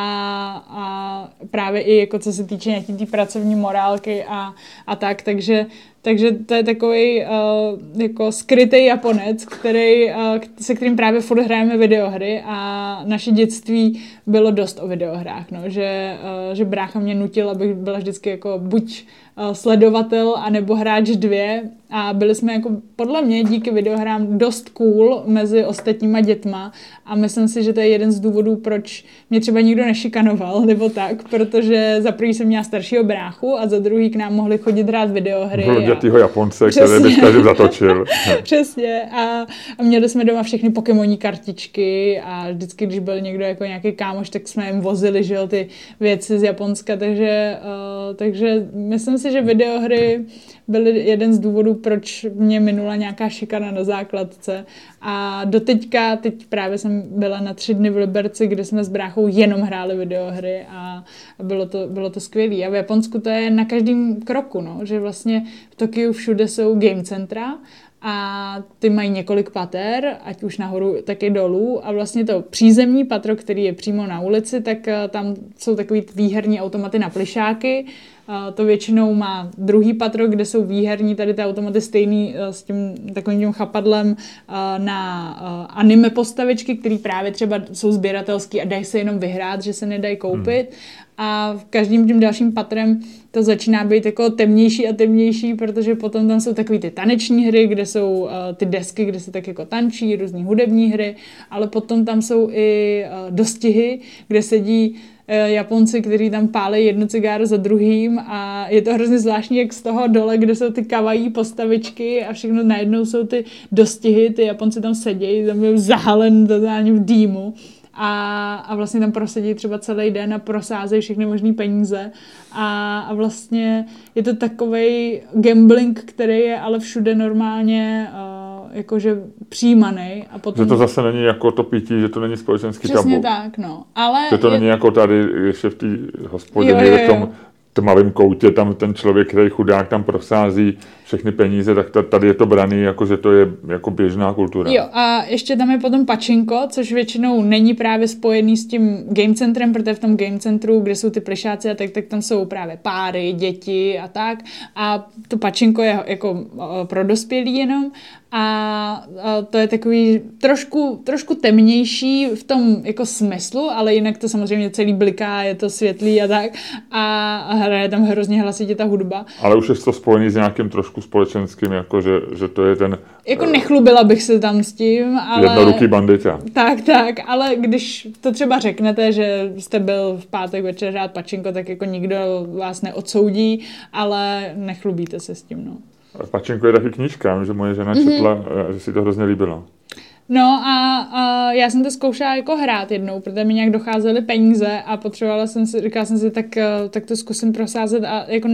a právě i jako co se týče nějaký té pracovní morálky a, a tak, takže Takže to je takový uh, jako skrytý Japonec, který, uh, se kterým právě furt hrajeme videohry a naše dětství bylo dost o videohrách, no, že, uh, že brácha mě nutil, abych byla vždycky jako buď uh, sledovatel, anebo hráč dvě. A byli jsme jako podle mě díky videohrám dost cool mezi ostatníma dětma. A myslím si, že to je jeden z důvodů, proč mě třeba nikdo nešikanoval nebo tak, protože za prvý jsem měla staršího bráchu a za druhý k nám mohli chodit hrát videohry. Bylo a... Japonce, který by každý zatočil. Přesně. A, a měli jsme doma všechny Pokémoní kartičky a vždycky, když byl někdo jako nějaký kámoš, tak jsme jim vozili, že jo, ty věci z Japonska, takže, uh, takže myslím si, že videohry byly jeden z důvodů, proč mě minula nějaká šikana na základce. A doteďka, teď právě jsem byla na tři dny v Liberci, kde jsme s bráchou jenom hráli videohry a bylo to, bylo to skvělé. A v Japonsku to je na každém kroku, no, že vlastně v Tokiu všude jsou game centra a ty mají několik pater, ať už nahoru, tak i dolů a vlastně to přízemní patro, který je přímo na ulici, tak eh, tam jsou takový výherní automaty na plišáky, to většinou má druhý patro, kde jsou výherní tady ty automaty stejný eh, s tím takovým tím chapadlem eh, na anime postavičky, které právě třeba jsou sběratelský a dají se jenom vyhrát, že se nedají koupit. Hmm. A v každým tím dalším patrem to začíná být jako temnější a temnější, protože potom tam jsou takové ty taneční hry, kde jsou ty desky, kde se tak jako tančí, různé hudební hry, ale potom tam jsou i dostihy, kde sedí Japonci, kteří tam pálí jednu cigáru za druhým a je to hrozně zvláštní, jak z toho dole, kde jsou ty kavají postavičky a všechno najednou jsou ty dostihy, ty Japonci tam sedějí, tam je zahalen totálně v dýmu a, a vlastně tam prosedí třeba celý den a prosázejí všechny možné peníze a, a vlastně je to takový gambling, který je ale všude normálně uh, jakože přijímaný. A potom... Že to zase není jako to pití, že to není společenský Přesně tabu. tak, no. Ale že to je... není jako tady ještě v té hospodě, v tom tmavém koutě, tam ten člověk, který chudák tam prosází všechny peníze, tak tady je to braný jako, že to je jako běžná kultura. Jo, a ještě tam je potom pačinko, což většinou není právě spojený s tím game centrem, protože v tom game centru, kde jsou ty plišáci a tak, tak tam jsou právě páry, děti a tak. A to pačinko je jako pro dospělí jenom a, to je takový trošku, trošku temnější v tom jako smyslu, ale jinak to samozřejmě celý bliká, je to světlý a tak a hraje tam hrozně hlasitě ta hudba. Ale už je to spojený s nějakým trošku společenským, jako že, že to je ten... Jako nechlubila bych se tam s tím, ale... Jednoruký bandita. Tak, tak, ale když to třeba řeknete, že jste byl v pátek večer hrát pačinko, tak jako nikdo vás neodsoudí, ale nechlubíte se s tím, no. Pačenko je taky knížka, že moje žena mm-hmm. četla, že si to hrozně líbilo. No a, a já jsem to zkoušela jako hrát jednou, protože mi nějak docházely peníze a potřebovala jsem si, říkala jsem si, tak, tak to zkusím prosázet a jako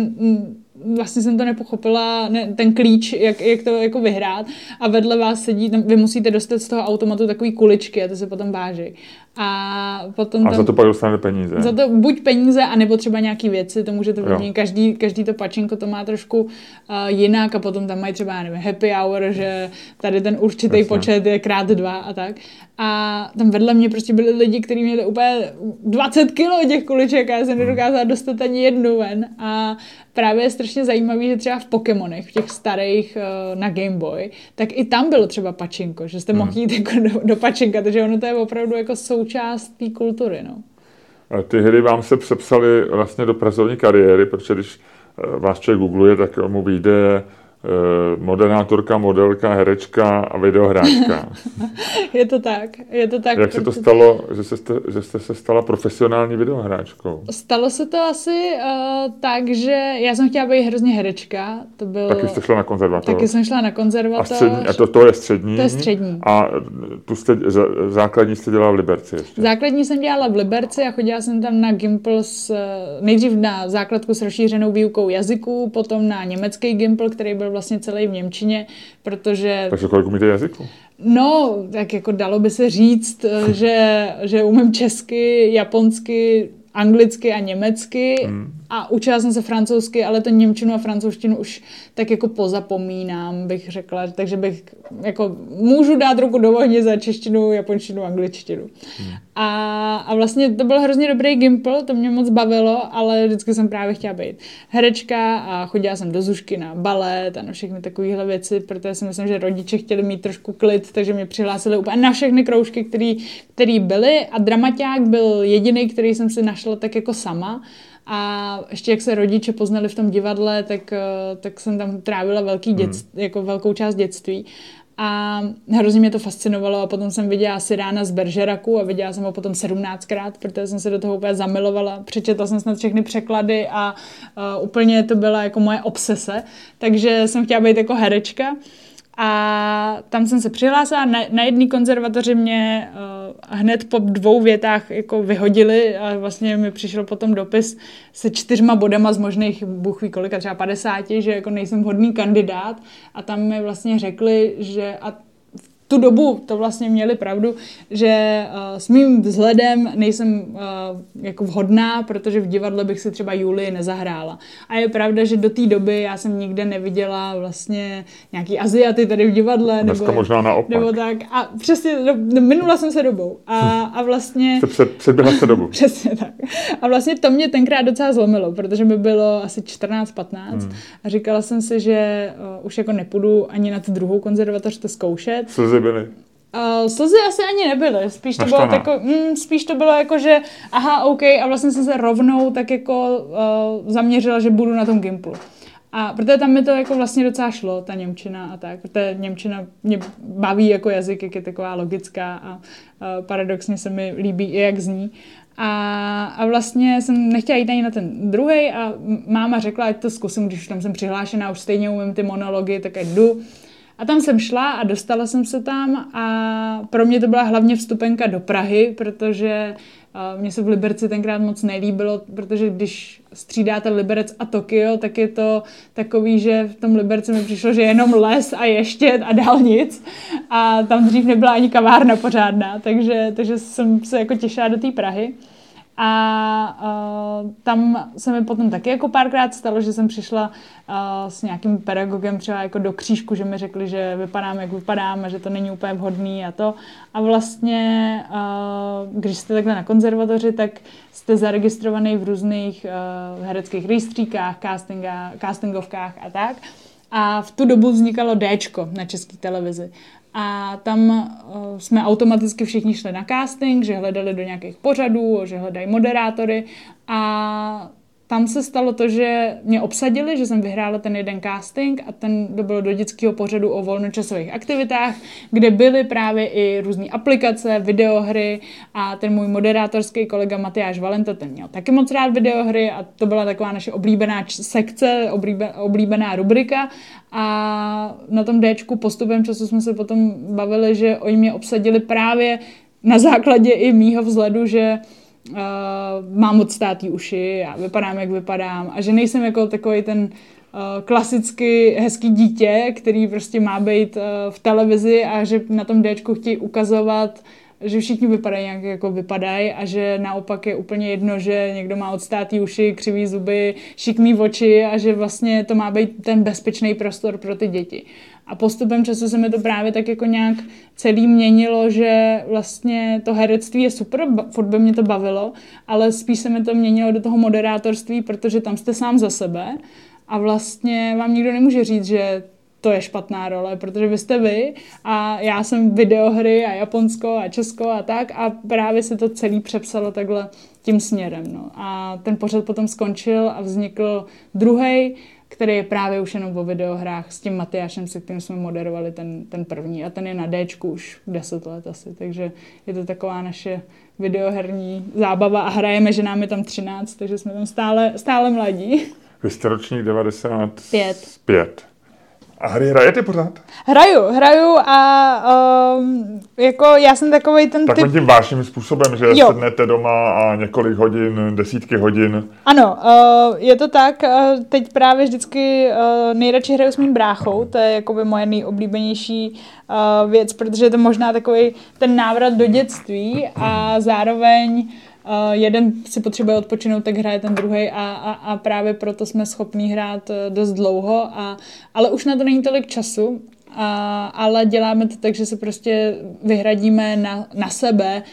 vlastně jsem to nepochopila, ne, ten klíč, jak, jak to jako vyhrát a vedle vás sedí, tam, vy musíte dostat z toho automatu takový kuličky a to se potom váží. A potom a za to pak dostanete peníze. Za to buď peníze, anebo třeba nějaký věci, to můžete vyměnit. Každý, každý to pačinko to má trošku uh, jinak a potom tam mají třeba, já nevím, happy hour, že tady ten určitý Jasně. počet je krát dva a tak. A tam vedle mě prostě byli lidi, kteří měli úplně 20 kilo těch kuliček a já jsem nedokázala dostat ani jednu ven. A právě je strašně zajímavý, že třeba v Pokémonech, v těch starých uh, na Game Boy, tak i tam bylo třeba pačinko, že jste hmm. mohli jít jako do, do pačinka, takže ono to je opravdu jako součást té kultury. No. Ty hry vám se přepsaly vlastně do pracovní kariéry, protože když eh, vás člověk googluje, tak mu vyjde moderátorka, modelka, herečka a videohráčka. je to tak, je to tak. Jak se to stalo, že, se jste, že jste se stala profesionální videohráčkou? Stalo se to asi uh, tak, že já jsem chtěla být hrozně herečka. To byl... Taky jste šla na konzervatoř. Taky jsem šla na konzervatoř. A, střední, a to, to je střední? To je střední. A tu jste, základní jste dělala v Liberci ještě? Základní jsem dělala v Liberci a chodila jsem tam na Gimple s, nejdřív na základku s rozšířenou výukou jazyků, potom na německý Gimple, který byl vlastně celý v Němčině, protože... Takže kolik umíte jazyku? No, tak jako dalo by se říct, že, že umím česky, japonsky, anglicky a německy. Hmm. a učila jsem se francouzsky, ale to němčinu a francouzštinu už tak jako pozapomínám, bych řekla, takže bych jako můžu dát ruku do ohně za češtinu, japonštinu, angličtinu. Hmm. A, a vlastně to byl hrozně dobrý gimpl, to mě moc bavilo, ale vždycky jsem právě chtěla být herečka a chodila jsem do zušky na balet a na všechny takovéhle věci, protože si myslím, že rodiče chtěli mít trošku klid, takže mě přihlásili úplně na všechny kroužky, které byly a dramaťák byl jediný, který jsem si našla tak jako sama. A ještě jak se rodiče poznali v tom divadle, tak, eh, tak jsem tam trávila velký dět, hmm. jako velkou část dětství. A hrozně mě to fascinovalo a potom jsem viděla asi rána z Beržeraku a viděla jsem ho potom 17krát, protože jsem se do toho úplně zamilovala. Přečetla jsem snad všechny překlady a uh, úplně to byla jako moje obsese. Takže jsem chtěla být jako herečka. A tam jsem se přihlásila, na, na jedné konzervatoři mě uh, hned po dvou větách jako vyhodili a vlastně mi přišel potom dopis se čtyřma bodama z možných, bůh ví kolika, třeba 50, že jako nejsem vhodný kandidát. A tam mi vlastně řekli, že a tu dobu to vlastně měli pravdu, že uh, s mým vzhledem nejsem uh, jako vhodná, protože v divadle bych si třeba Julii nezahrála. A je pravda, že do té doby já jsem nikde neviděla vlastně nějaký Aziaty tady v divadle. Dneska nebo, možná naopak. Nebo tak. A přesně, no, no, minula jsem se dobou. A, a vlastně... Jste před, předběhla se dobu. přesně tak. A vlastně to mě tenkrát docela zlomilo, protože mi bylo asi 14-15 hmm. a říkala jsem si, že uh, už jako nepůjdu ani na tu druhou konzervatoř to zkoušet. Slzy slzy byly? Uh, slzy asi ani nebyly, spíš to, bylo tako, mm, spíš to bylo jako, že aha, OK, a vlastně jsem se rovnou tak jako uh, zaměřila, že budu na tom Gimplu. A protože tam mi to jako vlastně docela šlo, ta Němčina a tak, protože Němčina mě baví jako jazyk, jak je taková logická a uh, paradoxně se mi líbí i jak zní. A, a vlastně jsem nechtěla jít ani na ten druhý a máma řekla, ať to zkusím, když tam jsem přihlášená, už stejně umím ty monology, tak ať jdu. A tam jsem šla a dostala jsem se tam a pro mě to byla hlavně vstupenka do Prahy, protože uh, mě se v Liberci tenkrát moc nelíbilo, protože když střídáte Liberec a Tokio, tak je to takový, že v tom Liberci mi přišlo, že jenom les a ještě a dál nic. A tam dřív nebyla ani kavárna pořádná, takže, takže jsem se jako těšila do té Prahy. A uh, tam se mi potom taky jako párkrát stalo, že jsem přišla uh, s nějakým pedagogem třeba jako do křížku, že mi řekli, že vypadám, jak vypadám a že to není úplně vhodný a to. A vlastně, uh, když jste takhle na konzervatoři, tak jste zaregistrovaný v různých uh, hereckých rejstříkách, castingovkách a tak. A v tu dobu vznikalo Dčko na české televizi. A tam uh, jsme automaticky všichni šli na casting, že hledali do nějakých pořadů, že hledají moderátory a tam se stalo to, že mě obsadili, že jsem vyhrála ten jeden casting a ten to bylo do dětského pořadu o volnočasových aktivitách, kde byly právě i různé aplikace, videohry a ten můj moderátorský kolega Matyáš Valenta, ten měl taky moc rád videohry a to byla taková naše oblíbená sekce, oblíbená rubrika a na tom Dčku postupem času jsme se potom bavili, že oni mě obsadili právě na základě i mýho vzhledu, že uh, mám odstátý uši a vypadám, jak vypadám a že nejsem jako takový ten uh, klasicky hezký dítě, který prostě má být uh, v televizi a že na tom Dčku chtějí ukazovat že všichni vypadají nějak jako vypadají a že naopak je úplně jedno, že někdo má odstátý uši, křivý zuby, šikmý oči a že vlastně to má být ten bezpečný prostor pro ty děti. A postupem času se mi to právě tak jako nějak celý měnilo, že vlastně to herectví je super, furt by mě to bavilo, ale spíš se mi to měnilo do toho moderátorství, protože tam jste sám za sebe a vlastně vám nikdo nemůže říct, že to je špatná role, protože vy jste vy a já jsem videohry a Japonsko a Česko a tak a právě se to celý přepsalo takhle tím směrem. No. A ten pořad potom skončil a vznikl druhý, který je právě už jenom o videohrách s tím Matyášem, se kterým jsme moderovali ten, ten první. A ten je na Dčku už 10 let asi, takže je to taková naše videoherní zábava a hrajeme, že nám je tam 13, takže jsme tam stále, stále mladí. Vy jste ročník 95. 5. A hry hrajete pořád? Hraju, hraju a um, jako já jsem takový ten Takovým typ... tím vážným způsobem, že jo. sednete doma a několik hodin, desítky hodin. Ano, uh, je to tak. Uh, teď právě vždycky uh, nejradši hraju s mým bráchou, to je jakoby moje nejoblíbenější uh, věc, protože je to možná takový ten návrat do dětství a zároveň jeden si potřebuje odpočinout, tak hraje ten druhý a, a, a právě proto jsme schopní hrát dost dlouho, a, ale už na to není tolik času a, ale děláme to tak, že se prostě vyhradíme na, na sebe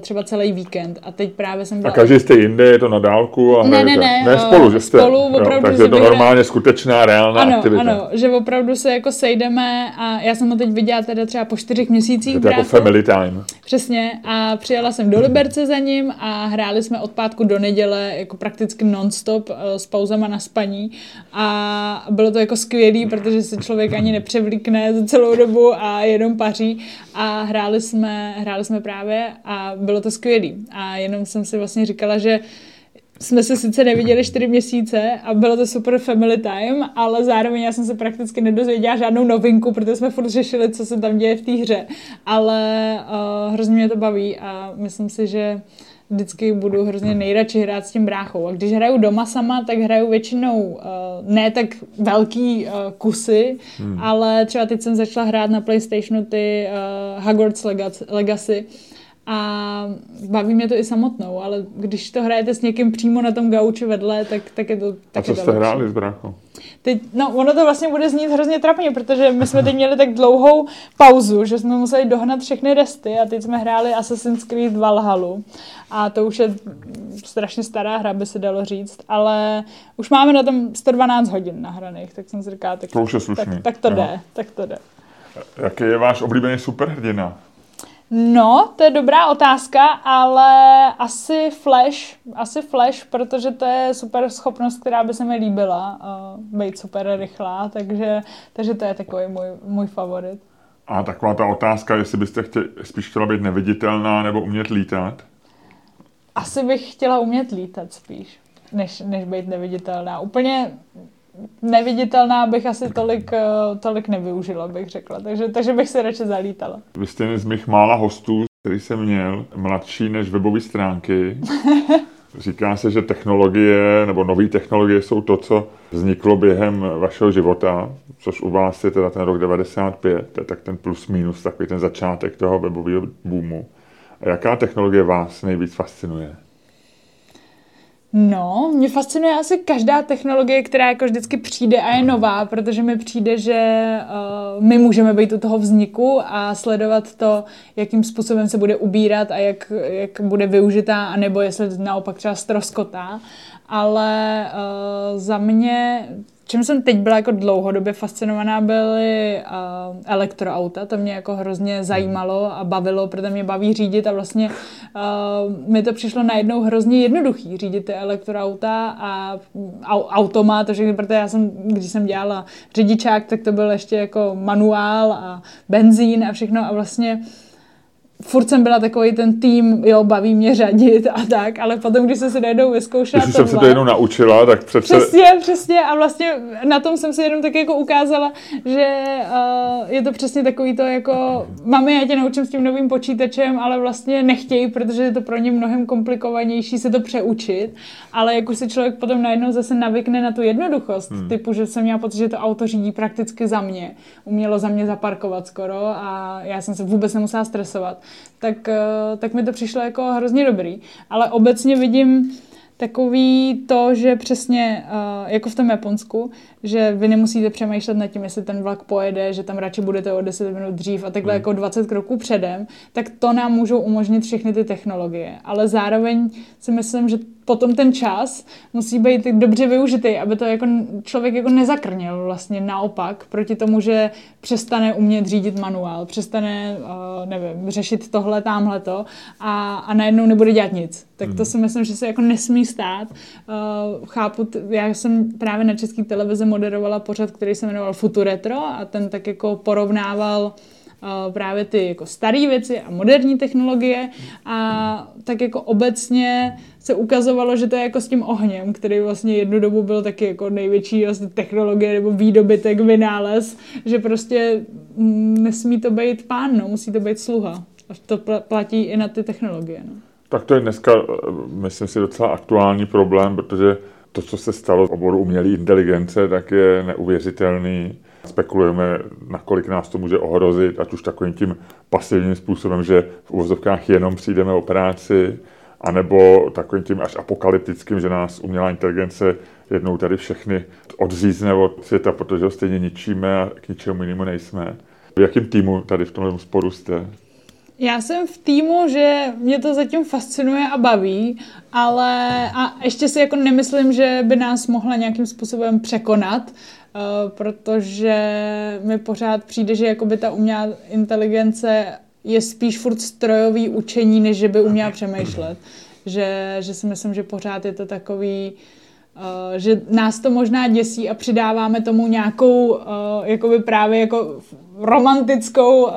třeba celý víkend. A teď právě jsem byla... A každý jste jinde, je to na dálku? A ne, ne, ne. Ne spolu, že jste... Spolu opravdu jo, takže je to normálně skutečná, reálná ano, aktivita. Ano, že opravdu se jako sejdeme a já jsem ho teď viděla teda třeba po čtyřech měsících. Je to jako family time. Přesně. A přijela jsem do Liberce za ním a hráli jsme od pátku do neděle jako prakticky non-stop uh, s pauzama na spaní. A bylo to jako skvělý, protože se člověk ani nepřevlíkne za celou dobu a jenom paří. A hráli jsme, hráli jsme právě a bylo to skvělý. A jenom jsem si vlastně říkala, že jsme se sice neviděli čtyři měsíce a bylo to super family time, ale zároveň já jsem se prakticky nedozvěděla žádnou novinku, protože jsme furt řešili, co se tam děje v té hře. Ale uh, hrozně mě to baví a myslím si, že vždycky budu hrozně nejradši hrát s tím bráchou. A když hraju doma sama, tak hraju většinou uh, ne tak velký uh, kusy, hmm. ale třeba teď jsem začala hrát na PlayStationu ty uh, Hogwarts Legacy a baví mě to i samotnou, ale když to hrajete s někým přímo na tom gauči vedle, tak, tak je to tak A co jste hráli s bráchou? Teď, no, ono to vlastně bude znít hrozně trapně, protože my jsme teď měli tak dlouhou pauzu, že jsme museli dohnat všechny resty a teď jsme hráli Assassin's Creed Valhalla a to už je strašně stará hra, by se dalo říct, ale už máme na tom 112 hodin nahraných, tak jsem si říkala, tak, to už je slušný. tak, tak to jde, tak to jde. Jaký je váš oblíbený superhrdina? No, to je dobrá otázka, ale asi Flash, asi Flash, protože to je super schopnost, která by se mi líbila, uh, být super rychlá, takže, takže to je takový můj, můj favorit. A taková ta otázka, jestli byste chtěli, spíš chtěla být neviditelná nebo umět lítat? Asi bych chtěla umět lítat spíš, než, než být neviditelná. Úplně neviditelná bych asi tolik, eh, tolik nevyužila, bych řekla. Takže, takže bych se radši zalítala. Vy jste jeden z mých mála hostů, který jsem měl, mladší než webové stránky. Říká se, že technologie nebo nové technologie jsou to, co vzniklo během vašeho života, což u vás je teda ten rok 95, to je tak ten plus minus, takový ten začátek toho webového boomu. A jaká technologie vás nejvíc fascinuje? No, mě fascinuje asi každá technologie, která jako vždycky přijde a je nová, protože mi přijde, že uh, my můžeme být u toho vzniku a sledovat to, jakým způsobem se bude ubírat a jak, jak bude využitá, anebo jestli naopak třeba stroskotá. Ale uh, za mě čím jsem teď byla jako dlouhodobě fascinovaná, byly uh, elektroauta. To mě jako hrozně zajímalo a bavilo, protože mě baví řídit a vlastně uh, mi to přišlo najednou hrozně jednoduchý řídit ty elektroauta a automat, takže protože já jsem, když jsem dělala řidičák, tak to byl ještě jako manuál a benzín a všechno a vlastně uh, furt jsem byla takový ten tým, jo, baví mě řadit a tak, ale potom, když jsem si najednou vyzkoušela Když jsem se to jenom naučila, tak přece... Přesně, přesně a vlastně na tom jsem si jenom tak jako ukázala, že uh, je to přesně takový to jako, mami, já tě naučím s tím novým počítačem, ale vlastně nechtějí, protože je to pro ně mnohem komplikovanější se to přeučit, ale jak už si člověk potom najednou zase navykne na tu jednoduchost, hmm. typu, že jsem měla pocit, že to auto řídí prakticky za mě, umělo za mě zaparkovat skoro a já jsem se vůbec nemusela stresovat tak, eh, tak mi to přišlo jako hrozně dobrý. Ale obecně vidím takový to, že přesně uh, jako v tom Japonsku, že vy nemusíte přemýšlet nad tím, jestli ten vlak pojede, že tam radši budete o 10 minut dřív a takhle mm. jako 20 kroků předem, tak to nám můžou umožnit všechny ty technologie. Ale zároveň si myslím, že potom ten čas musí být dobře využitý, aby to jako člověk jako nezakrněl vlastně naopak, proti tomu, že přestane umět řídit manuál, přestane, uh, nevím, řešit tohle, tamhle to a, a najednou nebude dělat nic. Tak to hmm. si myslím, že se jako nesmí stát. Uh, chápu, t- já jsem právě na české televizi moderovala pořad, který se jmenoval Futuretro a ten tak jako porovnával právě ty jako staré věci a moderní technologie a tak jako obecně se ukazovalo, že to je jako s tím ohněm, který vlastně jednu dobu byl taky jako největší vlastně technologie nebo výdobytek, vynález, že prostě nesmí to být pán, no, musí to být sluha. A to platí i na ty technologie. No. Tak to je dneska, myslím si, docela aktuální problém, protože to, co se stalo v oboru umělé inteligence, tak je neuvěřitelný spekulujeme, nakolik nás to může ohrozit, ať už takovým tím pasivním způsobem, že v uvozovkách jenom přijdeme o práci, anebo takovým tím až apokalyptickým, že nás umělá inteligence jednou tady všechny odřízne od světa, protože ho stejně ničíme a k ničemu jinému nejsme. V jakém týmu tady v tomhle sporu jste? Já jsem v týmu, že mě to zatím fascinuje a baví, ale a ještě si jako nemyslím, že by nás mohla nějakým způsobem překonat, uh, protože mi pořád přijde, že jakoby ta umělá inteligence je spíš furt strojový učení, než že by uměla přemýšlet. Že, že si myslím, že pořád je to takový Uh, že nás to možná děsí a přidáváme tomu nějakou uh, jakoby právě jako romantickou uh,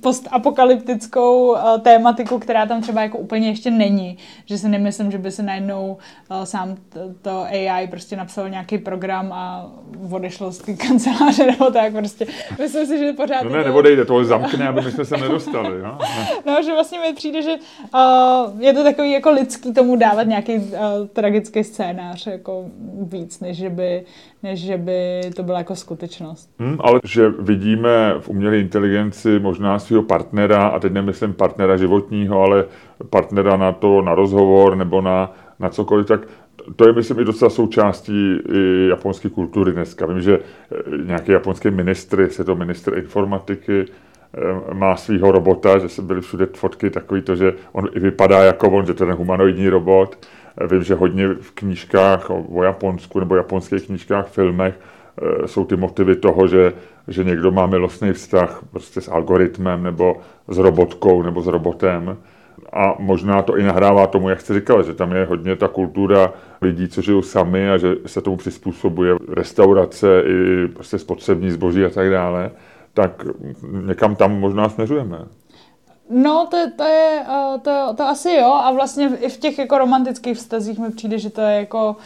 postapokalyptickou uh, tématiku, která tam třeba jako úplně ještě není. Že si nemyslím, že by se najednou uh, sám to AI prostě napsal nějaký program a odešlo z té kanceláře nebo tak prostě. Myslím si, že pořád... No ne, neodejde, to zamkne, aby my jsme se nedostali. No? no, že vlastně mi přijde, že je to takový jako lidský tomu dávat nějaký tragický scénář jako víc, než že by, než že by to byla jako skutečnost. Hmm, ale že vidíme v umělé inteligenci možná svého partnera, a teď nemyslím partnera životního, ale partnera na to, na rozhovor nebo na, na cokoliv, tak to je, myslím, i docela součástí i japonské kultury dneska. Vím, že eh, nějaký japonský ministr, jestli je to ministr informatiky, eh, má svého robota, že se byly všude fotky takový to, že on i vypadá jako on, že to je humanoidní robot. Vím, že hodně v knížkách o Japonsku nebo japonských knížkách, filmech eh, jsou ty motivy toho, že, že někdo má milostný vztah prostě s algoritmem nebo s robotkou nebo s robotem. A možná to i nahrává tomu, jak jste říkal, že tam je hodně ta kultura lidí, co žijou sami a že se tomu přizpůsobuje restaurace i prostě spotřební zboží a tak dále, tak někam tam možná směřujeme. No, to, to je, uh, to, to asi jo a vlastně i v těch jako romantických vztazích mi přijde, že to je jako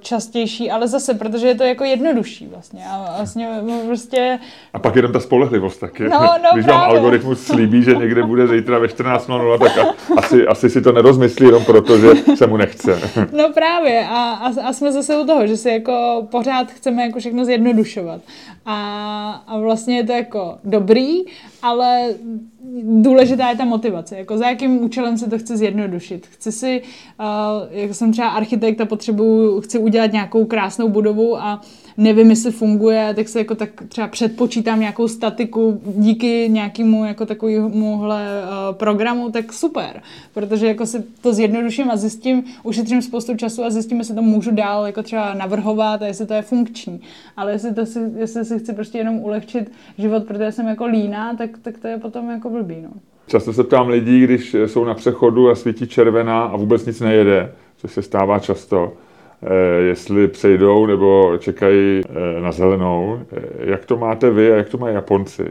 častější, ale zase, protože je to jako jednodušší vlastně a vlastně prostě... A pak jenom ta spolehlivost taky. No, no, Když vám algoritmus slíbí, že někde bude zítra ve 14.00, tak a, asi, asi si to nerozmyslí jenom proto, že se mu nechce. No právě a, a, a jsme zase u toho, že si jako pořád chceme jako všechno zjednodušovat. A, a vlastně je to jako dobrý, ale důležitá je ta motivace. Jako za jakým účelem se to chci zjednodušit. Chci si, uh, jako jsem třeba architekt a potřebuju, chci udělat nějakou krásnou budovu a nevím, jestli funguje, tak se jako tak třeba předpočítám nějakou statiku díky nějakému jako takovémuhle uh, programu, tak super. Protože jako si to zjednoduším a zjistím, ušetřím spoustu času a zjistím, jestli to můžu dál jako třeba navrhovat a jestli to je funkční. Ale jestli, to si, jestli si chci prostě jenom ulehčit život, protože jsem jako líná, tak, tak to je potom jako blbý. No. Často se ptám lidí, když jsou na přechodu a svítí červená a vůbec nic nejede, což se stává často, eh, jestli přejdou nebo čekají eh, na zelenou. Eh, jak to máte vy a jak to mají Japonci?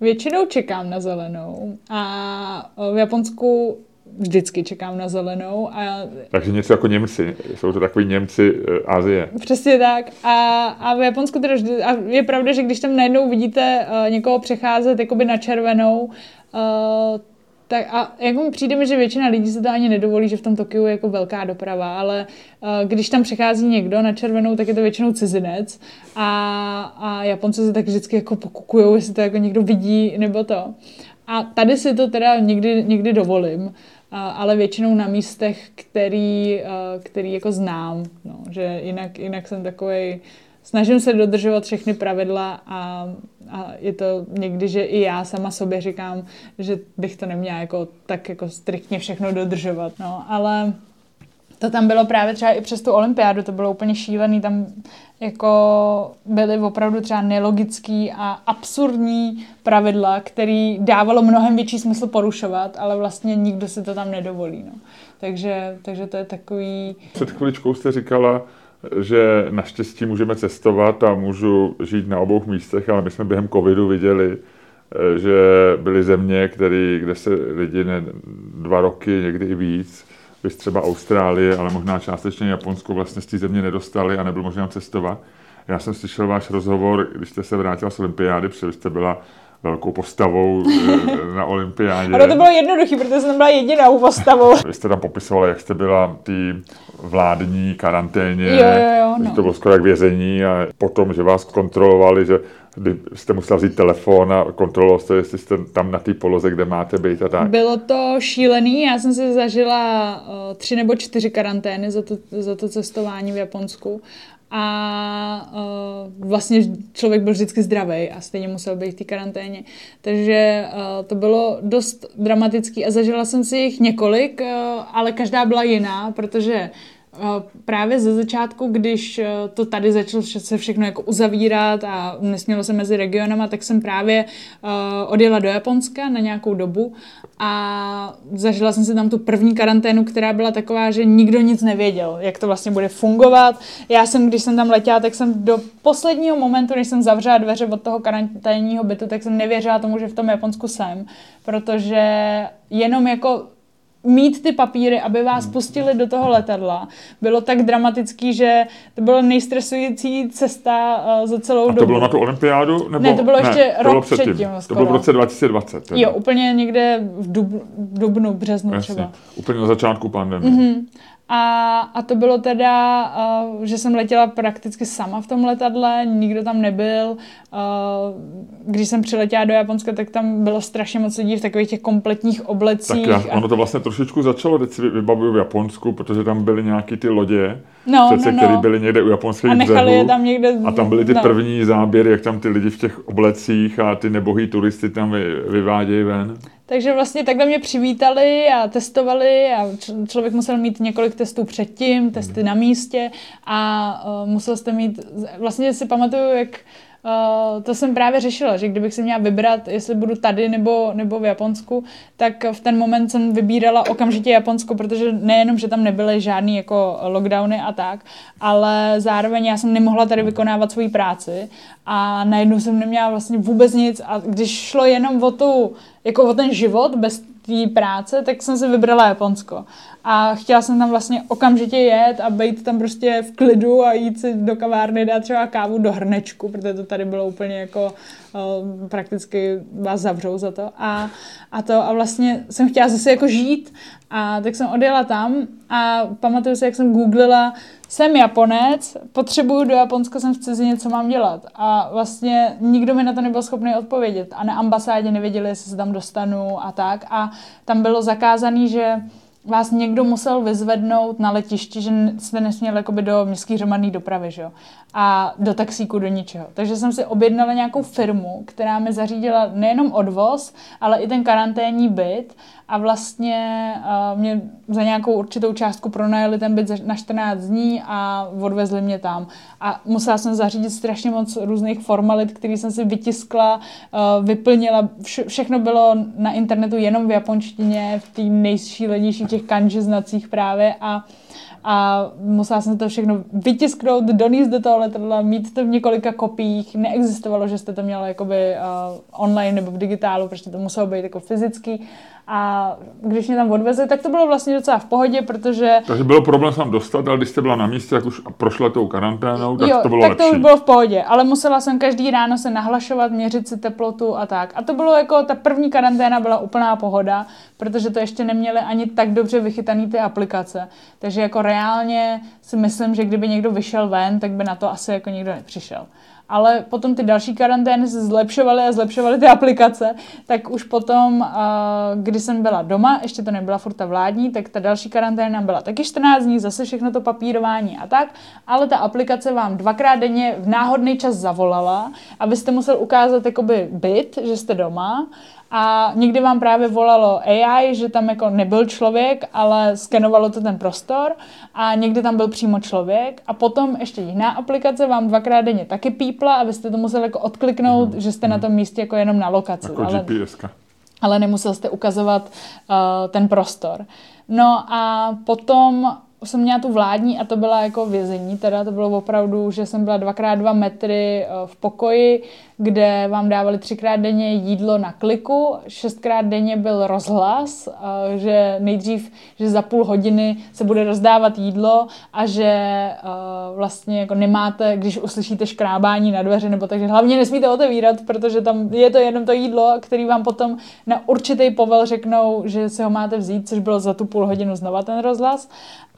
Většinou čekám na zelenou a v Japonsku vždycky čekám na zelenou. A... Takže něco jako Němci. Jsou to takový Němci Asie. Přesně tak. A, a v Japonsku teda vždy, a je pravda, že když tam najednou vidíte uh, někoho přecházet jakoby na červenou, Uh, tak a jako mi přijde že většina lidí se to ani nedovolí, že v tom Tokiu je jako velká doprava, ale uh, když tam přechází někdo na červenou, tak je to většinou cizinec a, a Japonci se tak vždycky jako pokukují, jestli to jako někdo vidí nebo to. A tady si to teda někdy, někdy dovolím, uh, ale většinou na místech, který, uh, který jako znám, no, že jinak, jinak jsem takový snažím se dodržovat všechny pravidla a, a je to někdy, že i já sama sobě říkám, že bych to neměla jako tak jako striktně všechno dodržovat. No, ale to tam bylo právě třeba i přes tu olympiádu, to bylo úplně šílený, tam jako byly opravdu třeba nelogický a absurdní pravidla, který dávalo mnohem větší smysl porušovat, ale vlastně nikdo si to tam nedovolí. No. Takže, takže to je takový... Před chviličkou jste říkala, že naštěstí můžeme cestovat a můžu žít na obou místech, ale my jsme během covidu viděli, eh, že byly země, který, kde se lidi ne, dva roky, někdy i víc, vys třeba Austrálie, ale možná částečně Japonsko vlastně z té země nedostali a nebylo možné cestovat. Já jsem slyšel váš rozhovor, když jste se vrátila z olympiády, protože jste byla velkou postavou eh, na olympiádě. Ano, to bylo jednoduché, protože jsem byla jedinou postavou. Vy jste tam popisovala, jak jste byla ty vládní karanténě, jo, jo, jo, no. že to bylo skoro jak vězení a potom, že vás kontrolovali, že kdy jste musela vzít telefon a kontrolovat jste, jestli jste tam na té poloze, kde máte být a tak. Bylo to šílený, já jsem si zažila uh, tři nebo čtyři karantény za to, za to cestování v Japonsku a uh, vlastně člověk byl vždycky zdravý a stejně musel být v té karanténě. Takže uh, to bylo dost dramatický a zažila jsem si jich několik, uh, ale každá byla jiná, protože právě ze začátku, když eh, to tady začalo se všechno jako uzavírat a nesmělo se mezi regionama, tak jsem právě uh, odjela do Japonska na nějakou dobu a zažila jsem si tam tu první karanténu, která byla taková, že nikdo nic nevěděl, jak to vlastně bude fungovat. Já jsem, když jsem tam letěla, tak jsem do posledního momentu, než jsem zavřela dveře od toho karanténního bytu, tak jsem nevěřila tomu, že v tom Japonsku jsem, protože jenom jako mít ty papíry, aby vás hmm. pustili do toho letadla, bylo tak dramatický, že to byla nejstresující cesta uh, za celou A dobu. to bylo na tu olympiádu? Nebo... Ne, to bylo ještě ne, rok bylo předtím. předtím to bylo v roce 2020. Teda. Jo, úplně někde v dub, dubnu, březnu Jasně. třeba. Úplně na začátku pandemie. Mm-hmm. A, a to bylo teda, uh, že jsem letěla prakticky sama v tom letadle, nikdo tam nebyl. Uh, když jsem přiletěla do Japonska, tak tam bylo strašně moc lidí v takových těch kompletních oblecích. Tak já, ono to vlastně trošičku začalo, teď si vybavuju v Japonsku, protože tam byly nějaký ty lodě, no, přece, no, no. které byly někde u japonských a nechali břehů. Je tam někde... A tam byly ty no. první záběry, jak tam ty lidi v těch oblecích a ty nebohý turisty tam vy, vyvádějí ven. Takže vlastně takhle mě přivítali a testovali a člověk musel mít několik testů předtím, testy na místě a uh, musel jste mít, vlastně si pamatuju, jak Uh, to jsem právě řešila, že kdybych si měla vybrat, jestli budu tady nebo, nebo v Japonsku, tak v ten moment jsem vybírala okamžitě Japonsko, protože nejenom, že tam nebyly žádný jako lockdowny a tak, ale zároveň já jsem nemohla tady vykonávat svoji práci a najednou jsem neměla vlastně vůbec nic a když šlo jenom o tu, jako o ten život bez té práce, tak jsem si vybrala Japonsko. A chtěla jsem tam vlastně okamžitě jet a být tam prostě v klidu a jít si do kavárny, dát třeba kávu do hrnečku, protože to tady bylo úplně jako prakticky vás zavřou za to. A, a to a vlastně jsem chtěla zase jako žít a tak jsem odjela tam a pamatuju si, jak jsem googlila, jsem Japonec, potřebuju do Japonska, jsem v cizině, co mám dělat. A vlastně nikdo mi na to nebyl schopný odpovědět. A na ambasádě nevěděli, jestli se tam dostanu a tak. A tam bylo zakázané, že vás někdo musel vyzvednout na letišti, že jste nesměl jakoby do městské hromadné dopravy, že jo? A do taxíku, do ničeho. Takže jsem si objednala nějakou firmu, která mi zařídila nejenom odvoz, ale i ten karanténní byt a vlastně uh, mě za nějakou určitou částku pronajeli ten byt na 14 dní a odvezli mě tam. A musela jsem zařídit strašně moc různých formalit, které jsem si vytiskla, uh, vyplnila. Vše, všechno bylo na internetu jenom v japonštině, v té nejšílenější těch kanji znacích právě a a musela jsem to všechno vytisknout, donést do toho letadla, mít to v několika kopiích. Neexistovalo, že jste to měla jakoby uh, online nebo v digitálu, protože to muselo být jako fyzický. A když mě tam odvezli, tak to bylo vlastně docela v pohodě, protože... Takže bylo problém tam dostat, ale když jste byla na místě, jak už prošla tou karanténou, tak jo, to bylo tak lepší. to už bylo v pohodě, ale musela jsem každý ráno se nahlašovat, měřit si teplotu a tak. A to bylo jako, ta první karanténa byla úplná pohoda, protože to ještě neměli ani tak dobře vychytaný ty aplikace. Takže jako reálně si myslím, že kdyby někdo vyšel ven, tak by na to asi jako nikdo nepřišel ale potom ty další karantény se zlepšovaly a zlepšovaly ty aplikace, tak už potom, když jsem byla doma, ještě to nebyla furt ta vládní, tak ta další karanténa byla taky 14 dní, zase všechno to papírování a tak, ale ta aplikace vám dvakrát denně v náhodný čas zavolala, abyste musel ukázat jakoby byt, že jste doma. A někdy vám právě volalo AI, že tam jako nebyl člověk, ale skenovalo to ten prostor a někdy tam byl přímo člověk. A potom ještě jiná aplikace vám dvakrát denně taky pípla a vy jste to museli jako odkliknout, mm. že jste na tom místě jako jenom na lokaci. Jako ale, ale nemusel jste ukazovat uh, ten prostor. No a potom jsem měla tu vládní a to byla jako vězení, teda to bylo opravdu, že jsem byla dvakrát dva metry uh, v pokoji, kde vám dávali třikrát denně jídlo na kliku, šestkrát denně byl rozhlas, že nejdřív, že za půl hodiny se bude rozdávat jídlo a že vlastně jako nemáte, když uslyšíte škrábání na dveře, nebo takže hlavně nesmíte otevírat, protože tam je to jenom to jídlo, který vám potom na určitý povel řeknou, že si ho máte vzít, což bylo za tu půl hodinu znova ten rozhlas.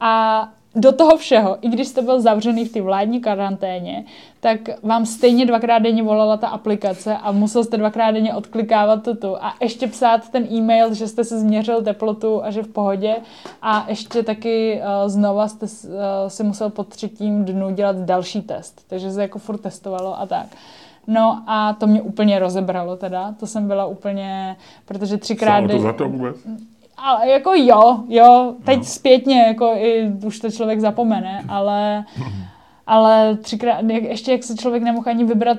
A do toho všeho, i když jste byl zavřený v té vládní karanténě, tak vám stejně dvakrát denně volala ta aplikace a musel jste dvakrát denně odklikávat tu a ještě psát ten e-mail, že jste si změřil teplotu a že v pohodě a ještě taky uh, znova jste uh, si musel po třetím dnu dělat další test, takže se jako furt testovalo a tak. No a to mě úplně rozebralo teda, to jsem byla úplně, protože třikrát... Stálo to za to vůbec? Ale jako jo, jo, teď no. zpětně, jako i už to člověk zapomene, ale, ale třikrát, ještě jak se člověk nemohl ani vybrat,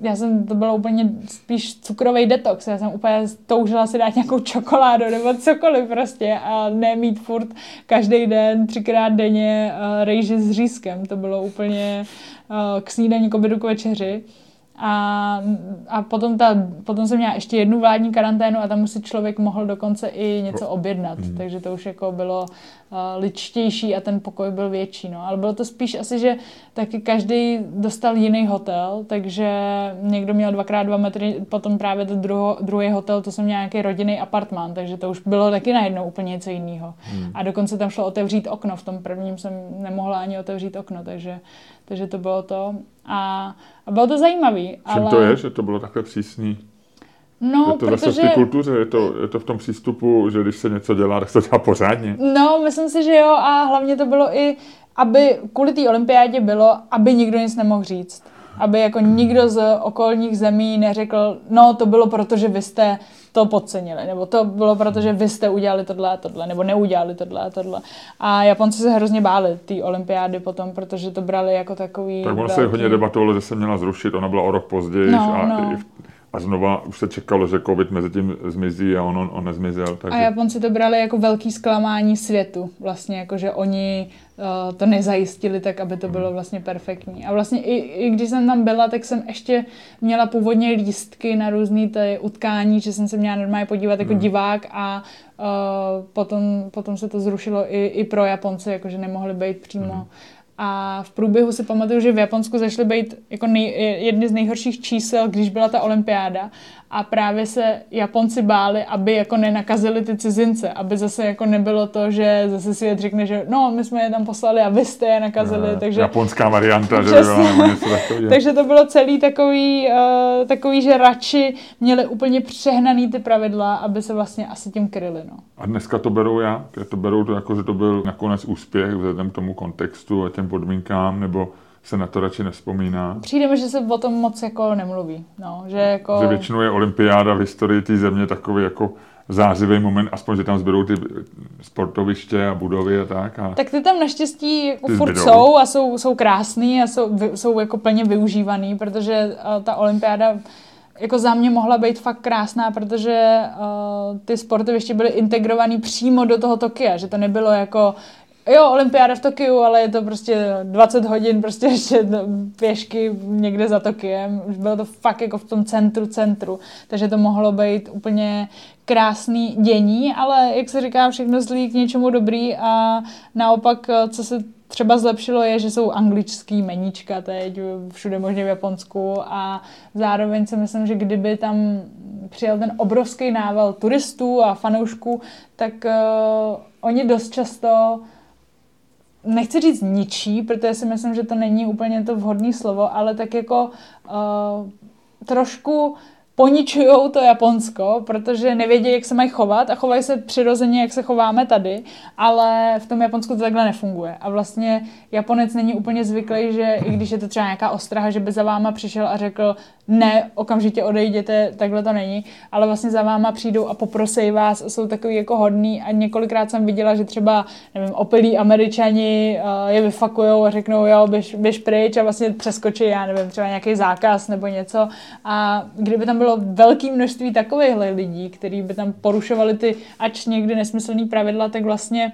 já jsem, to bylo úplně spíš cukrový detox, já jsem úplně toužila si dát nějakou čokoládu nebo cokoliv prostě a nemít furt každý den, třikrát denně uh, rejži s řízkem, to bylo úplně uh, k snídaní, k obědu, k večeři. A, a potom, ta, potom jsem měla ještě jednu vládní karanténu a tam si člověk mohl dokonce i něco objednat. Mm. Takže to už jako bylo uh, ličtější a ten pokoj byl větší. No. Ale bylo to spíš asi, že taky každý dostal jiný hotel, takže někdo měl dvakrát dva metry, potom právě ten druho, druhý hotel, to jsem měl nějaký rodinný apartmán, takže to už bylo taky najednou úplně něco jiného. Mm. A dokonce tam šlo otevřít okno, v tom prvním jsem nemohla ani otevřít okno, takže, takže to bylo to. A, a bylo to zajímavé. Čím ale... to je, že to bylo takhle přísný? No, je to protože... zase v té kultuře, je to, je to v tom přístupu, že když se něco dělá, tak se to dělá pořádně. No, myslím si, že jo a hlavně to bylo i, aby kvůli té olympiádě bylo, aby nikdo nic nemohl říct. Aby jako nikdo z okolních zemí neřekl, no to bylo proto, že vy jste to podcenili, nebo to bylo proto, že vy jste udělali tohle a tohle, nebo neudělali tohle a tohle. A Japonci se hrozně báli té olympiády potom, protože to brali jako takový... Tak ono velký... se hodně debatovalo, že se měla zrušit, ona byla o rok později no, a no. A znova už se čekalo, že covid mezi tím zmizí a on, on, on nezmizel. Takže... A Japonci to brali jako velký zklamání světu. Vlastně jako, že oni uh, to nezajistili tak, aby to bylo vlastně perfektní. A vlastně i, i když jsem tam byla, tak jsem ještě měla původně lístky na různé ty utkání, že jsem se měla normálně podívat jako hmm. divák a uh, potom, potom se to zrušilo i, i pro Japonce, jakože nemohli být přímo hmm a v průběhu si pamatuju, že v Japonsku zašly být jako nej, jedny z nejhorších čísel, když byla ta olympiáda a právě se Japonci báli, aby jako nenakazili ty cizince, aby zase jako nebylo to, že zase si je řekne, že no, my jsme je tam poslali a vy jste je nakazili, no, takže... Japonská varianta, že byla něco Takže to bylo celý takový, uh, takový, že radši měli úplně přehnaný ty pravidla, aby se vlastně asi tím kryli, no. A dneska to berou já? To berou to jako, že to byl nakonec úspěch vzhledem k tomu kontextu a těm podmínkám, nebo se na to radši nespomíná. Přijde mi, že se o tom moc jako nemluví. No, že, jako... že většinou je olympiáda v historii té země takový jako zářivý moment, aspoň, že tam zbydou ty sportoviště a budovy a tak. A... Tak ty tam naštěstí jako furt jsou a jsou, jsou krásný a jsou, jsou jako plně využívaný, protože uh, ta olympiáda jako za mě mohla být fakt krásná, protože uh, ty sportoviště byly integrovaný přímo do toho Tokia, že to nebylo jako Jo, olympiáda v Tokiu, ale je to prostě 20 hodin prostě ještě pěšky někde za Tokiem. Už bylo to fakt jako v tom centru, centru. Takže to mohlo být úplně krásný dění, ale jak se říká, všechno zlý k něčemu dobrý a naopak, co se třeba zlepšilo je, že jsou angličský meníčka teď všude možně v Japonsku a zároveň si myslím, že kdyby tam přijel ten obrovský nával turistů a fanoušků, tak uh, oni dost často nechci říct ničí, protože si myslím, že to není úplně to vhodné slovo, ale tak jako uh, trošku poničují to Japonsko, protože nevědí, jak se mají chovat a chovají se přirozeně, jak se chováme tady, ale v tom Japonsku to takhle nefunguje. A vlastně Japonec není úplně zvyklý, že i když je to třeba nějaká ostraha, že by za váma přišel a řekl, ne, okamžitě odejděte, takhle to není, ale vlastně za váma přijdou a poprosej vás, jsou takový jako hodný. A několikrát jsem viděla, že třeba, nevím, opilí američani uh, je vyfakujou a řeknou, jo, běž, běž pryč a vlastně přeskočí, já nevím, třeba nějaký zákaz nebo něco. A kdyby tam bylo velké množství takovýchhle lidí, kteří by tam porušovali ty ač někdy nesmyslný pravidla, tak vlastně